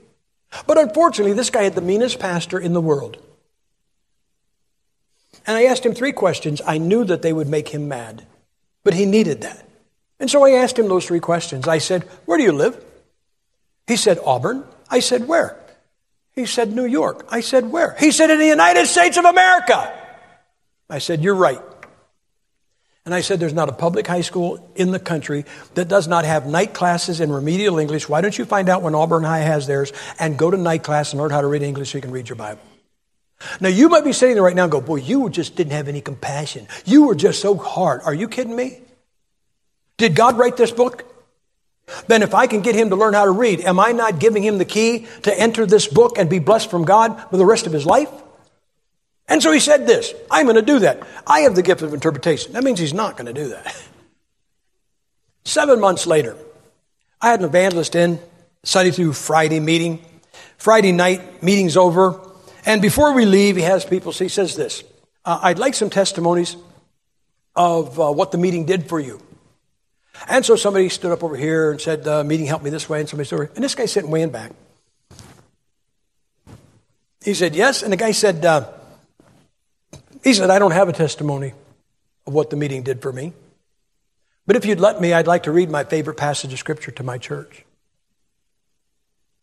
But unfortunately, this guy had the meanest pastor in the world. And I asked him three questions. I knew that they would make him mad, but he needed that. And so I asked him those three questions. I said, Where do you live? He said, Auburn. I said, Where? He said, New York. I said, Where? He said, In the United States of America. I said, You're right. And I said, There's not a public high school in the country that does not have night classes in remedial English. Why don't you find out when Auburn High has theirs and go to night class and learn how to read English so you can read your Bible? Now, you might be sitting there right now and go, Boy, you just didn't have any compassion. You were just so hard. Are you kidding me? Did God write this book? Then, if I can get him to learn how to read, am I not giving him the key to enter this book and be blessed from God for the rest of his life? And so he said this I'm going to do that. I have the gift of interpretation. That means he's not going to do that. Seven months later, I had an evangelist in, Sunday through Friday meeting. Friday night, meeting's over. And before we leave, he has people, so he says this uh, I'd like some testimonies of uh, what the meeting did for you. And so somebody stood up over here and said, The meeting helped me this way, and somebody stood over And this guy sitting way in back. He said, Yes. And the guy said, uh, he said, I don't have a testimony of what the meeting did for me. But if you'd let me, I'd like to read my favorite passage of Scripture to my church.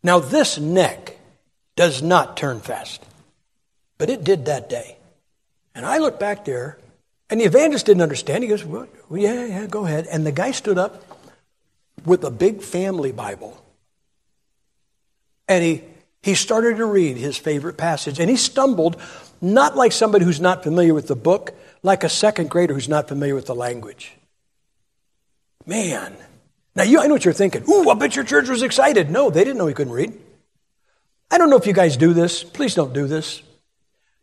Now, this neck does not turn fast, but it did that day. And I looked back there, and the evangelist didn't understand. He goes, well, Yeah, yeah, go ahead. And the guy stood up with a big family Bible. And he, he started to read his favorite passage, and he stumbled not like somebody who's not familiar with the book, like a second grader who's not familiar with the language. Man. Now, you, I know what you're thinking. Ooh, I bet your church was excited. No, they didn't know he couldn't read. I don't know if you guys do this. Please don't do this.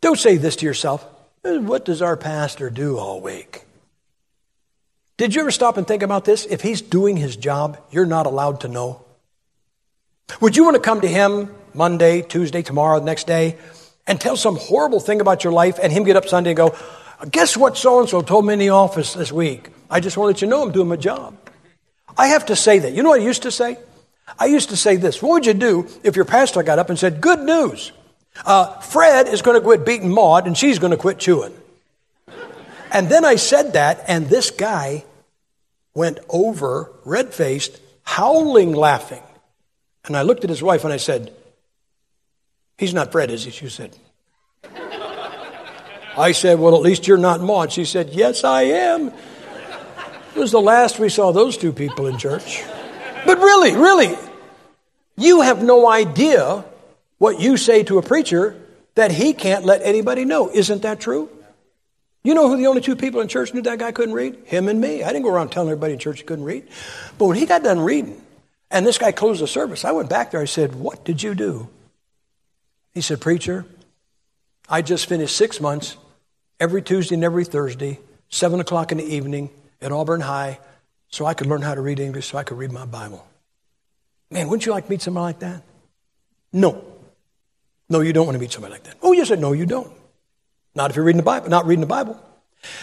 Don't say this to yourself. Eh, what does our pastor do all week? Did you ever stop and think about this? If he's doing his job, you're not allowed to know. Would you want to come to him Monday, Tuesday, tomorrow, the next day, and tell some horrible thing about your life and him get up Sunday and go, guess what so and so told me in the office this week? I just want to let you know I'm doing my job. I have to say that. You know what I used to say? I used to say this. What would you do if your pastor got up and said, Good news. Uh, Fred is going to quit beating Maud and she's going to quit chewing. And then I said that, and this guy went over, red faced, howling, laughing. And I looked at his wife and I said, He's not Fred, is he? She said. I said, Well, at least you're not Maud. She said, Yes, I am. It was the last we saw those two people in church. But really, really, you have no idea what you say to a preacher that he can't let anybody know. Isn't that true? You know who the only two people in church knew that guy couldn't read? Him and me. I didn't go around telling everybody in church he couldn't read. But when he got done reading, and this guy closed the service, I went back there. I said, What did you do? He said, Preacher, I just finished six months every Tuesday and every Thursday, 7 o'clock in the evening at Auburn High, so I could learn how to read English, so I could read my Bible. Man, wouldn't you like to meet somebody like that? No. No, you don't want to meet somebody like that. Oh, yes, no, you don't. Not if you're reading the Bible, not reading the Bible.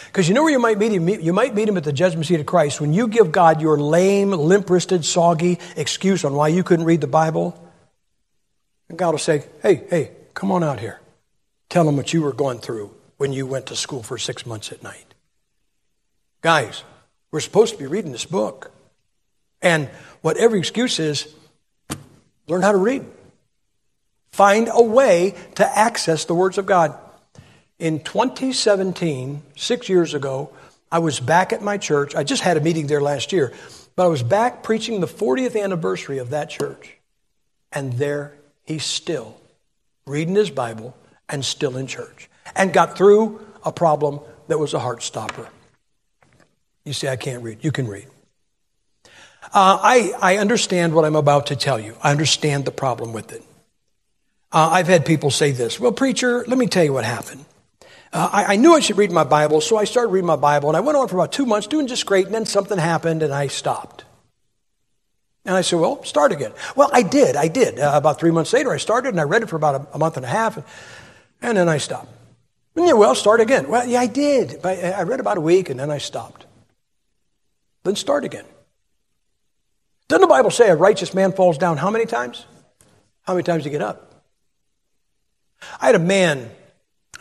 Because you know where you might meet him? You might meet him at the judgment seat of Christ when you give God your lame, limp wristed, soggy excuse on why you couldn't read the Bible. And God will say, hey, hey, come on out here. Tell them what you were going through when you went to school for six months at night. Guys, we're supposed to be reading this book. And whatever excuse is, learn how to read. Find a way to access the words of God. In 2017, six years ago, I was back at my church. I just had a meeting there last year, but I was back preaching the 40th anniversary of that church. And there he's still reading his Bible and still in church and got through a problem that was a heart stopper. You say, I can't read. You can read. Uh, I, I understand what I'm about to tell you. I understand the problem with it. Uh, I've had people say this Well, preacher, let me tell you what happened. Uh, I, I, knew I should read my Bible, so I started reading my Bible, and I went on for about two months doing just great, and then something happened, and I stopped. And I said, Well, start again. Well, I did. I did. Uh, about three months later, I started, and I read it for about a, a month and a half, and, and then I stopped. And yeah, well, start again. Well, yeah, I did. But I read about a week, and then I stopped. Then start again. Doesn't the Bible say a righteous man falls down how many times? How many times do you get up? I had a man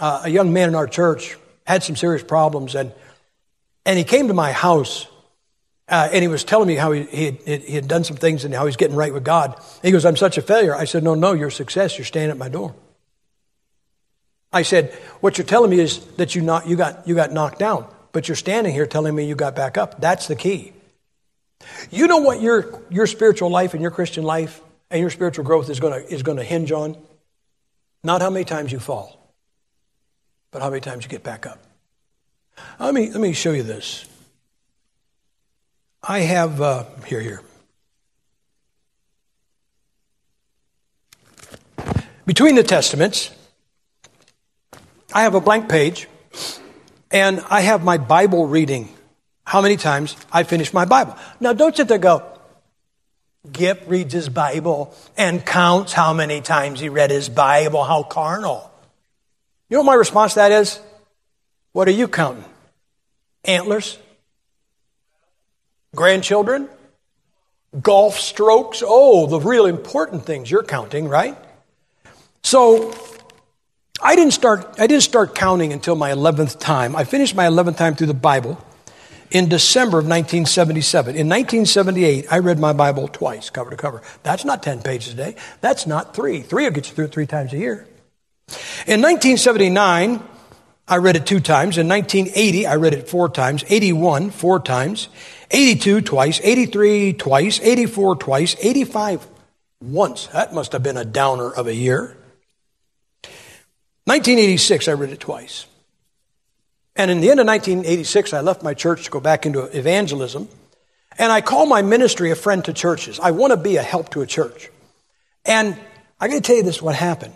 uh, a young man in our church had some serious problems, and and he came to my house, uh, and he was telling me how he, he had, he, had, done some things and how he's getting right with God. He goes, "I'm such a failure." I said, "No, no, you're a success. You're standing at my door." I said, "What you're telling me is that you not you got you got knocked down, but you're standing here telling me you got back up. That's the key." You know what your your spiritual life and your Christian life and your spiritual growth is going is to hinge on? Not how many times you fall but how many times you get back up. Let me, let me show you this. I have, uh, here, here. Between the Testaments, I have a blank page, and I have my Bible reading. How many times I finished my Bible. Now, don't sit there go, Gipp reads his Bible and counts how many times he read his Bible. How carnal. You know what my response to that is? What are you counting? Antlers? Grandchildren? Golf strokes? Oh, the real important things you're counting, right? So I didn't start I didn't start counting until my 11th time. I finished my 11th time through the Bible in December of 1977. In 1978, I read my Bible twice, cover to cover. That's not 10 pages a day. That's not 3. 3 will get you through it 3 times a year. In 1979, I read it two times. In 1980, I read it four times. 81, four times. 82, twice. 83, twice. 84, twice. 85, once. That must have been a downer of a year. 1986, I read it twice. And in the end of 1986, I left my church to go back into evangelism. And I call my ministry a friend to churches. I want to be a help to a church. And I got to tell you this what happened.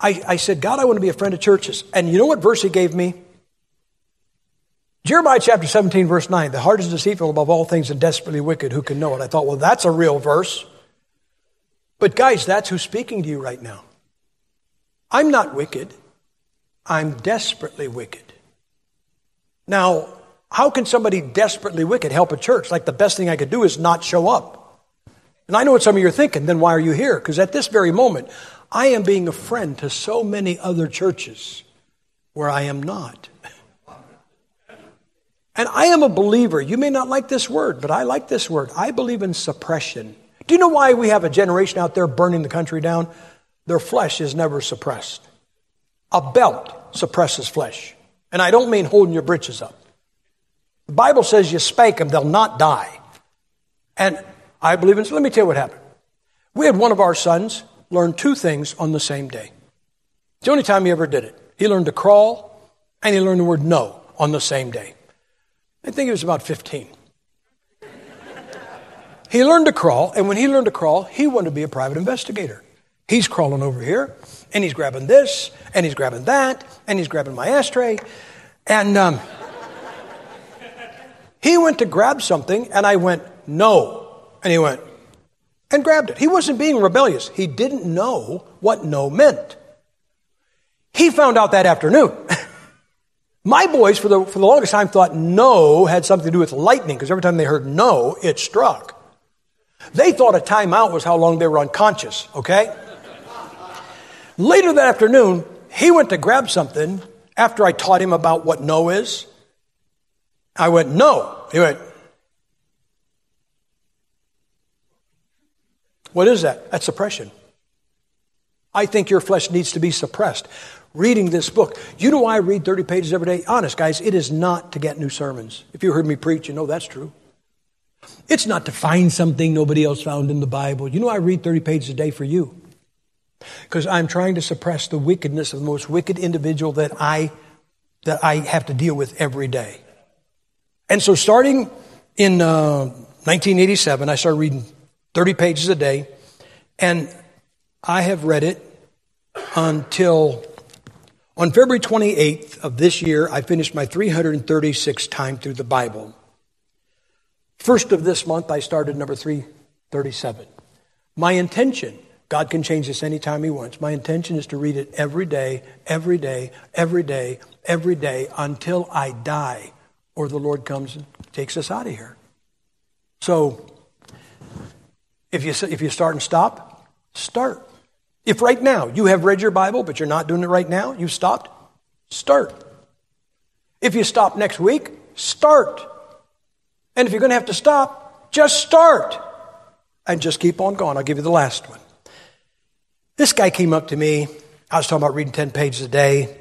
I, I said, God, I want to be a friend of churches. And you know what verse he gave me? Jeremiah chapter 17, verse 9. The heart is deceitful above all things and desperately wicked. Who can know it? I thought, well, that's a real verse. But guys, that's who's speaking to you right now. I'm not wicked. I'm desperately wicked. Now, how can somebody desperately wicked help a church? Like the best thing I could do is not show up. And I know what some of you are thinking. Then why are you here? Because at this very moment, I am being a friend to so many other churches where I am not. And I am a believer. You may not like this word, but I like this word. I believe in suppression. Do you know why we have a generation out there burning the country down? Their flesh is never suppressed. A belt suppresses flesh. And I don't mean holding your britches up. The Bible says you spank them, they'll not die. And I believe in, so let me tell you what happened. We had one of our sons learned two things on the same day. It's the only time he ever did it. He learned to crawl And he learned the word no on the same day. I think he was about 15. he learned to crawl, and when he learned to crawl, he wanted to be a private investigator. He's crawling over here, and he's grabbing this, and he's grabbing that, and he's grabbing my ashtray. And um, he went to grab something, and I went, no. And he went, and grabbed it. He wasn't being rebellious. He didn't know what no meant. He found out that afternoon. My boys, for the, for the longest time, thought no had something to do with lightning because every time they heard no, it struck. They thought a timeout was how long they were unconscious, okay? Later that afternoon, he went to grab something after I taught him about what no is. I went, no. He went, what is that? That's suppression. I think your flesh needs to be suppressed reading this book. You know why I read 30 pages every day? Honest, guys, it is not to get new sermons. If you heard me preach, you know that's true. It's not to find something nobody else found in the Bible. You know, I read 30 pages a day for you because I'm trying to suppress the wickedness of the most wicked individual that I, that I have to deal with every day. And so, starting in uh, 1987, I started reading 30 pages a day, and I have read it until on February 28th of this year, I finished my 336th time through the Bible. First of this month, I started number 337. My intention, God can change this anytime He wants. My intention is to read it every day, every day, every day, every day until I die or the Lord comes and takes us out of here. So, if you, if you start and stop, start. If right now you have read your Bible, but you're not doing it right now, you've stopped, start. If you stop next week, start. And if you're going to have to stop, just start. And just keep on going. I'll give you the last one. This guy came up to me. I was talking about reading 10 pages a day.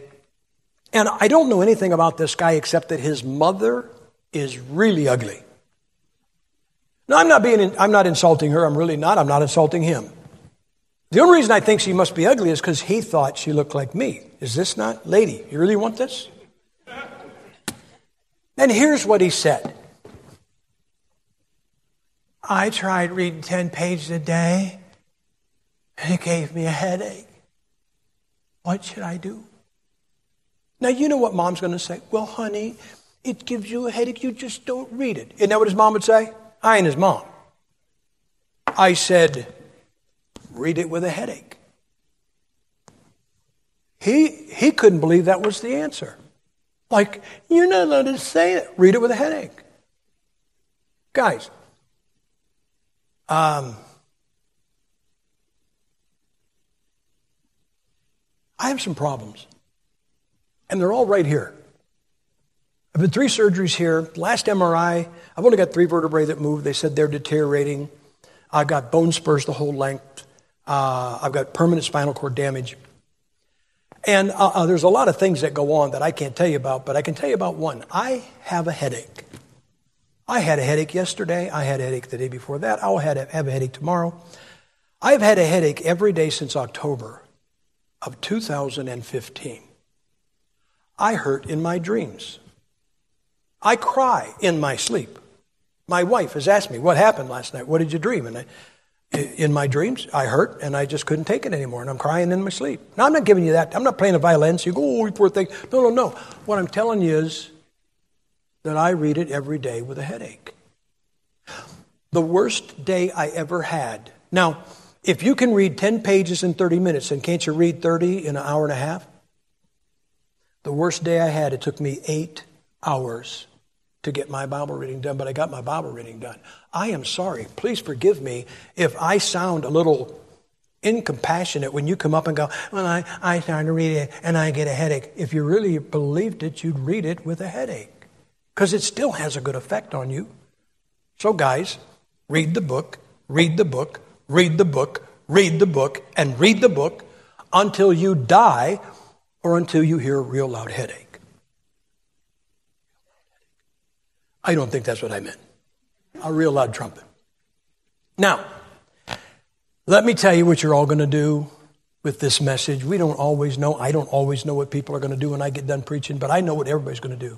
And I don't know anything about this guy except that his mother is really ugly. Now, I'm not being, I'm not insulting her. I'm really not. I'm not insulting him. The only reason I think she must be ugly is because he thought she looked like me. Is this not, lady, you really want this? And here's what he said I tried reading 10 pages a day, and it gave me a headache. What should I do? Now, you know what mom's going to say. Well, honey, it gives you a headache. You just don't read it. Isn't that what his mom would say? I ain't his mom. I said, read it with a headache. He, he couldn't believe that was the answer. Like, you're not allowed to say it. Read it with a headache. Guys, um, I have some problems. And they're all right here. I've had three surgeries here. Last MRI, I've only got three vertebrae that move. They said they're deteriorating. I've got bone spurs the whole length. Uh, I've got permanent spinal cord damage. And uh, uh, there's a lot of things that go on that I can't tell you about, but I can tell you about one. I have a headache. I had a headache yesterday. I had a headache the day before that. I'll have a headache tomorrow. I've had a headache every day since October of 2015. I hurt in my dreams. I cry in my sleep. My wife has asked me, What happened last night? What did you dream? And I, in my dreams. I hurt and I just couldn't take it anymore and I'm crying in my sleep. Now, I'm not giving you that. I'm not playing a violin so you go, oh, you poor thing. No, no, no. What I'm telling you is that I read it every day with a headache. The worst day I ever had. Now, if you can read 10 pages in 30 minutes, then can't you read 30 in an hour and a half? The worst day I had, it took me eight hours to get my Bible reading done, but I got my Bible reading done. I am sorry. Please forgive me if I sound a little incompassionate when you come up and go, Well, I, I start to read it and I get a headache. If you really believed it, you'd read it with a headache because it still has a good effect on you. So, guys, read the book, read the book, read the book, read the book, and read the book until you die or until you hear a real loud headache. I don't think that's what I meant. A real loud trumpet. Now, let me tell you what you're all going to do with this message. We don't always know. I don't always know what people are going to do when I get done preaching, but I know what everybody's going to do.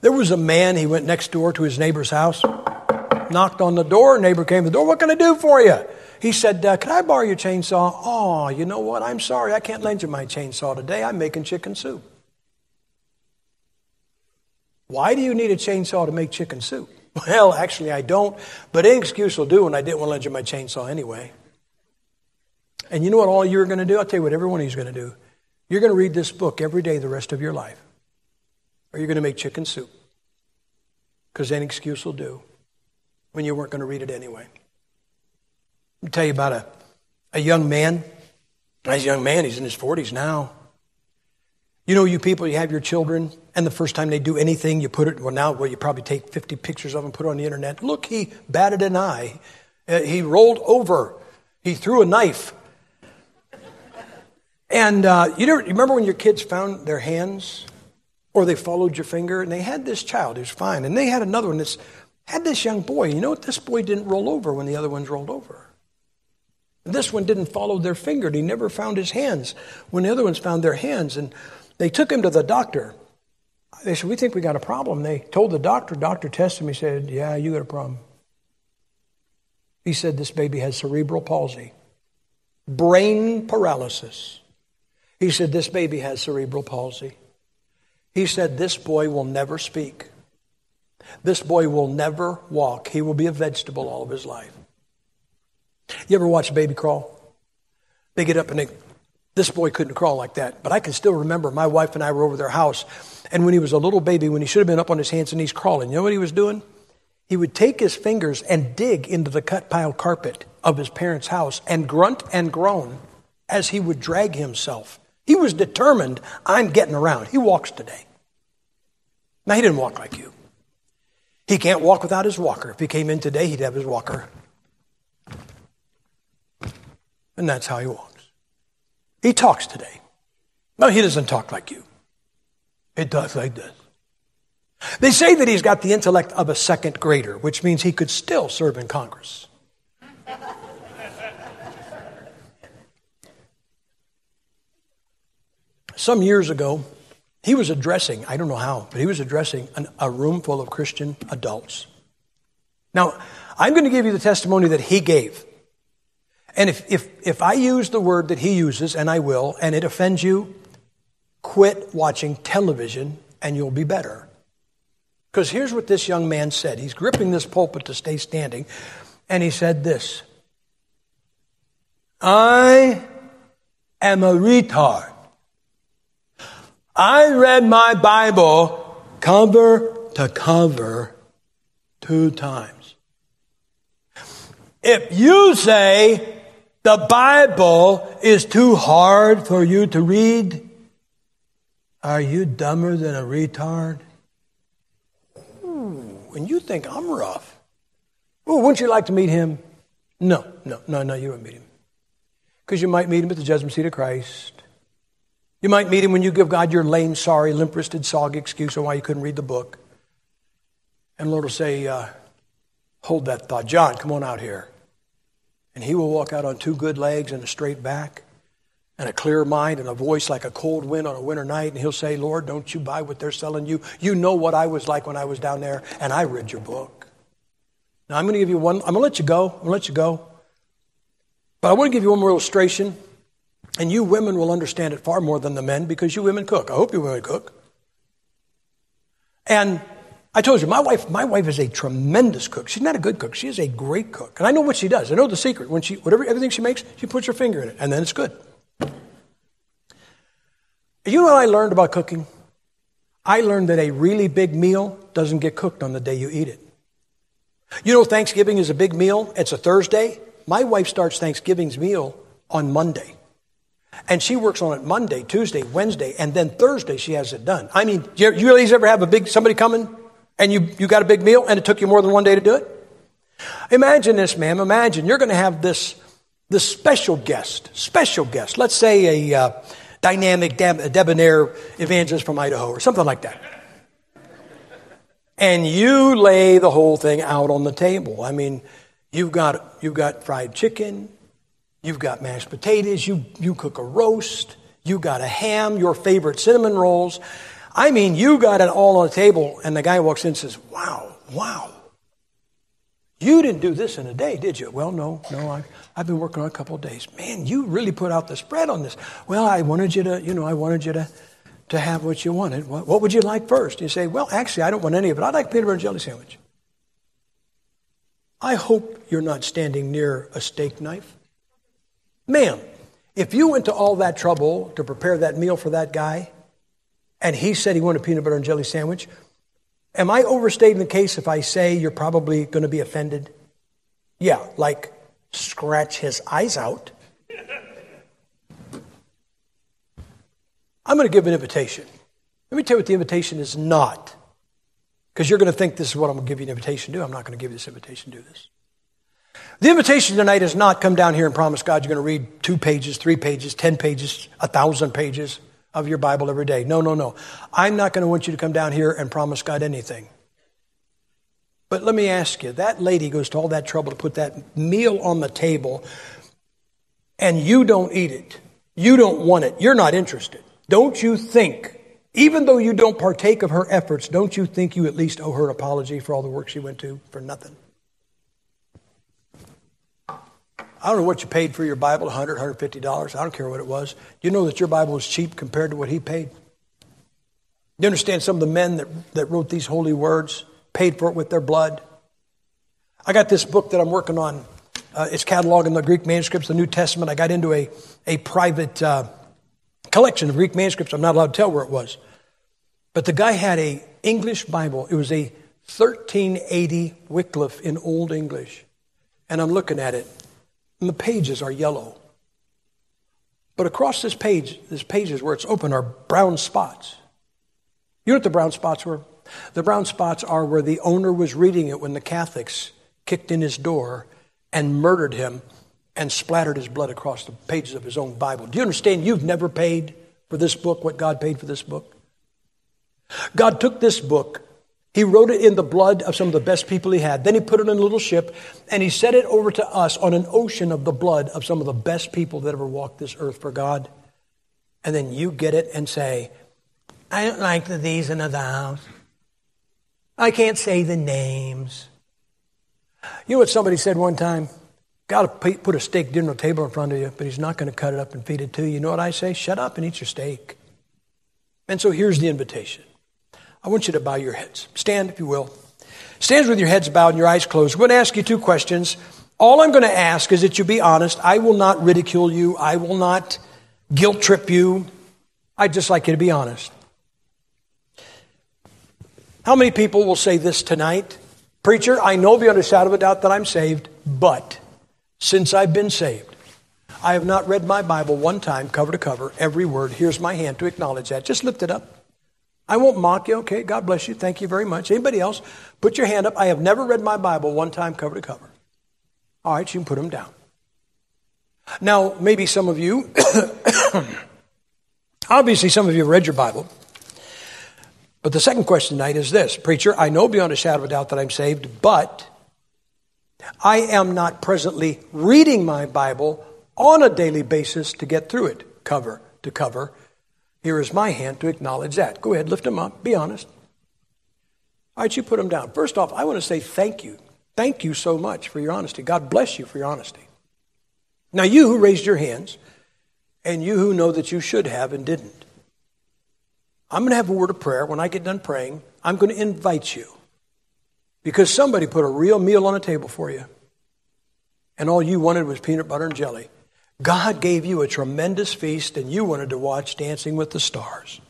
There was a man, he went next door to his neighbor's house, knocked on the door, neighbor came to the door, What can I do for you? He said, uh, Can I borrow your chainsaw? Oh, you know what? I'm sorry, I can't lend you my chainsaw today. I'm making chicken soup. Why do you need a chainsaw to make chicken soup? Well, actually, I don't, but any excuse will do, and I didn't want to lend you my chainsaw anyway. And you know what all you're going to do? I'll tell you what every one of you is going to do. You're going to read this book every day the rest of your life, or you're going to make chicken soup, because any excuse will do when you weren't going to read it anyway. Let me tell you about a, a young man. Nice young man, he's in his 40s now. You know, you people, you have your children, and the first time they do anything, you put it, well, now, well, you probably take 50 pictures of them, put it on the internet. Look, he batted an eye. Uh, he rolled over. He threw a knife. And uh, you, you remember when your kids found their hands or they followed your finger and they had this child who's fine and they had another one that's had this young boy. You know what? This boy didn't roll over when the other ones rolled over. This one didn't follow their finger. And he never found his hands when the other ones found their hands. And they took him to the doctor. They said, We think we got a problem. They told the doctor, doctor tested him. He said, Yeah, you got a problem. He said, This baby has cerebral palsy, brain paralysis. He said, This baby has cerebral palsy. He said, This boy will never speak. This boy will never walk. He will be a vegetable all of his life. You ever watch a baby crawl? They get up and they, this boy couldn't crawl like that. But I can still remember my wife and I were over their house. And when he was a little baby, when he should have been up on his hands and knees crawling, you know what he was doing? He would take his fingers and dig into the cut pile carpet of his parents' house and grunt and groan as he would drag himself. He was determined, I'm getting around. He walks today. Now, he didn't walk like you. He can't walk without his walker. If he came in today, he'd have his walker. And that's how he walks. He talks today. No, he doesn't talk like you. It does like this. They say that he's got the intellect of a second grader, which means he could still serve in Congress. Some years ago, he was addressing, I don't know how, but he was addressing an, a room full of Christian adults. Now, I'm going to give you the testimony that he gave. And if, if, if I use the word that he uses, and I will, and it offends you, quit watching television and you'll be better. Because here's what this young man said. He's gripping this pulpit to stay standing, and he said this I am a retard. I read my Bible cover to cover two times. If you say the Bible is too hard for you to read, are you dumber than a retard? Ooh, and you think I'm rough. Ooh, wouldn't you like to meet him? No, no, no, no, you wouldn't meet him. Because you might meet him at the judgment seat of Christ. You might meet him when you give God your lame, sorry, limp wristed, soggy excuse on why you couldn't read the book. And Lord will say, uh, Hold that thought. John, come on out here. And he will walk out on two good legs and a straight back and a clear mind and a voice like a cold wind on a winter night. And he'll say, Lord, don't you buy what they're selling you. You know what I was like when I was down there, and I read your book. Now, I'm going to give you one, I'm going to let you go. I'm going to let you go. But I want to give you one more illustration. And you women will understand it far more than the men because you women cook. I hope you women cook. And I told you, my wife, my wife is a tremendous cook. She's not a good cook. She is a great cook. And I know what she does. I know the secret. When she, whatever, everything she makes, she puts her finger in it, and then it's good. You know what I learned about cooking? I learned that a really big meal doesn't get cooked on the day you eat it. You know, Thanksgiving is a big meal. It's a Thursday. My wife starts Thanksgiving's meal on Monday. And she works on it Monday, Tuesday, Wednesday, and then Thursday she has it done. I mean, you, you ladies ever have a big somebody coming and you, you got a big meal and it took you more than one day to do it? Imagine this, ma'am. Imagine you're going to have this, this special guest, special guest. Let's say a uh, dynamic, deb- debonair evangelist from Idaho or something like that. And you lay the whole thing out on the table. I mean, you've got, you've got fried chicken, You've got mashed potatoes. You, you cook a roast. You got a ham, your favorite cinnamon rolls. I mean, you got it all on the table, and the guy walks in and says, Wow, wow. You didn't do this in a day, did you? Well, no, no. I, I've been working on a couple of days. Man, you really put out the spread on this. Well, I wanted you to, you know, I wanted you to, to have what you wanted. What, what would you like first? You say, Well, actually, I don't want any of it. I'd like peanut butter and jelly sandwich. I hope you're not standing near a steak knife. Ma'am, if you went to all that trouble to prepare that meal for that guy, and he said he wanted a peanut butter and jelly sandwich, am I overstating the case if I say you're probably going to be offended? Yeah, like scratch his eyes out. I'm going to give an invitation. Let me tell you what the invitation is not. Because you're going to think this is what I'm going to give you an invitation to do. I'm not going to give you this invitation to do this. The invitation tonight is not come down here and promise God you're going to read two pages, three pages, ten pages, a thousand pages of your Bible every day. No, no, no. I'm not going to want you to come down here and promise God anything. But let me ask you that lady goes to all that trouble to put that meal on the table, and you don't eat it. You don't want it. You're not interested. Don't you think, even though you don't partake of her efforts, don't you think you at least owe her an apology for all the work she went to for nothing? I don't know what you paid for your Bible, $100, $150. I don't care what it was. Do you know that your Bible was cheap compared to what he paid? You understand some of the men that, that wrote these holy words paid for it with their blood? I got this book that I'm working on. Uh, it's cataloging the Greek manuscripts, the New Testament. I got into a, a private uh, collection of Greek manuscripts. I'm not allowed to tell where it was. But the guy had a English Bible. It was a 1380 Wycliffe in Old English. And I'm looking at it. And the pages are yellow. But across this page, this pages where it's open are brown spots. You know what the brown spots were? The brown spots are where the owner was reading it when the Catholics kicked in his door and murdered him and splattered his blood across the pages of his own Bible. Do you understand you've never paid for this book what God paid for this book? God took this book he wrote it in the blood of some of the best people he had. Then he put it in a little ship and he sent it over to us on an ocean of the blood of some of the best people that ever walked this earth for God. And then you get it and say, I don't like the these and the thous. I can't say the names. You know what somebody said one time? God will put a steak dinner table in front of you, but he's not going to cut it up and feed it to you. You know what I say? Shut up and eat your steak. And so here's the invitation. I want you to bow your heads. Stand, if you will. Stand with your heads bowed and your eyes closed. I'm going to ask you two questions. All I'm going to ask is that you be honest. I will not ridicule you. I will not guilt trip you. I'd just like you to be honest. How many people will say this tonight? Preacher, I know beyond a shadow of a doubt that I'm saved, but since I've been saved, I have not read my Bible one time, cover to cover, every word. Here's my hand to acknowledge that. Just lift it up. I won't mock you. Okay, God bless you. Thank you very much. Anybody else? Put your hand up. I have never read my Bible one time cover to cover. All right, you can put them down. Now, maybe some of you, obviously, some of you have read your Bible. But the second question tonight is this Preacher, I know beyond a shadow of a doubt that I'm saved, but I am not presently reading my Bible on a daily basis to get through it, cover to cover. Here is my hand to acknowledge that. Go ahead, lift them up. Be honest. All right, you put them down. First off, I want to say thank you. Thank you so much for your honesty. God bless you for your honesty. Now, you who raised your hands, and you who know that you should have and didn't, I'm going to have a word of prayer. When I get done praying, I'm going to invite you because somebody put a real meal on the table for you, and all you wanted was peanut butter and jelly. God gave you a tremendous feast and you wanted to watch Dancing with the Stars.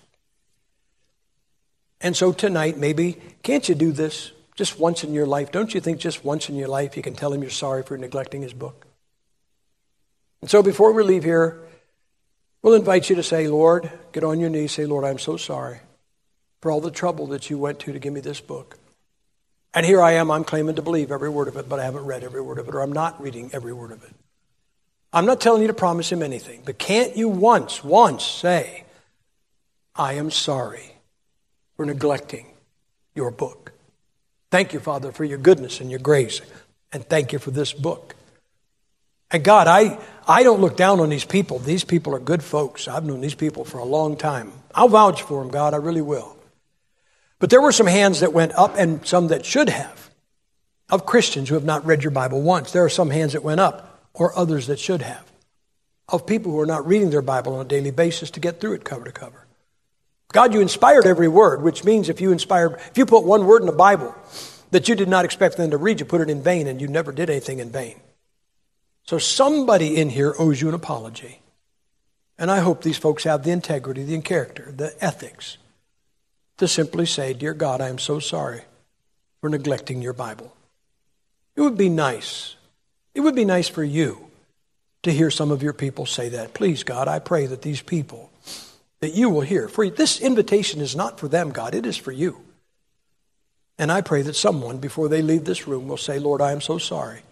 And so tonight, maybe, can't you do this just once in your life? Don't you think just once in your life you can tell him you're sorry for neglecting his book? And so before we leave here, we'll invite you to say, Lord, get on your knees, say, Lord, I'm so sorry for all the trouble that you went to to give me this book. And here I am, I'm claiming to believe every word of it, but I haven't read every word of it, or I'm not reading every word of it. I'm not telling you to promise him anything, but can't you once, once say, I am sorry for neglecting your book? Thank you, Father, for your goodness and your grace, and thank you for this book. And God, I, I don't look down on these people. These people are good folks. I've known these people for a long time. I'll vouch for them, God, I really will. But there were some hands that went up and some that should have, of Christians who have not read your Bible once. There are some hands that went up, or others that should have, of people who are not reading their Bible on a daily basis to get through it cover to cover. God, you inspired every word, which means if you inspired, if you put one word in the Bible that you did not expect them to read, you put it in vain and you never did anything in vain. So somebody in here owes you an apology. And I hope these folks have the integrity, the character, the ethics to simply say, Dear God, I am so sorry for neglecting your Bible. It would be nice. It would be nice for you to hear some of your people say that. Please, God, I pray that these people, that you will hear. For this invitation is not for them, God, it is for you. And I pray that someone, before they leave this room, will say, Lord, I am so sorry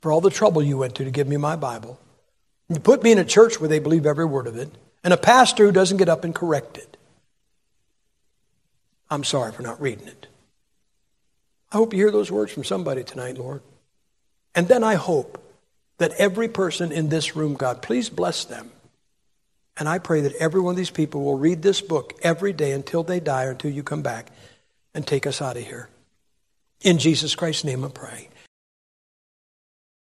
for all the trouble you went to to give me my Bible. You put me in a church where they believe every word of it, and a pastor who doesn't get up and correct it. I'm sorry for not reading it. I hope you hear those words from somebody tonight, Lord. And then I hope that every person in this room, God, please bless them. And I pray that every one of these people will read this book every day until they die or until you come back and take us out of here. In Jesus Christ's name I pray.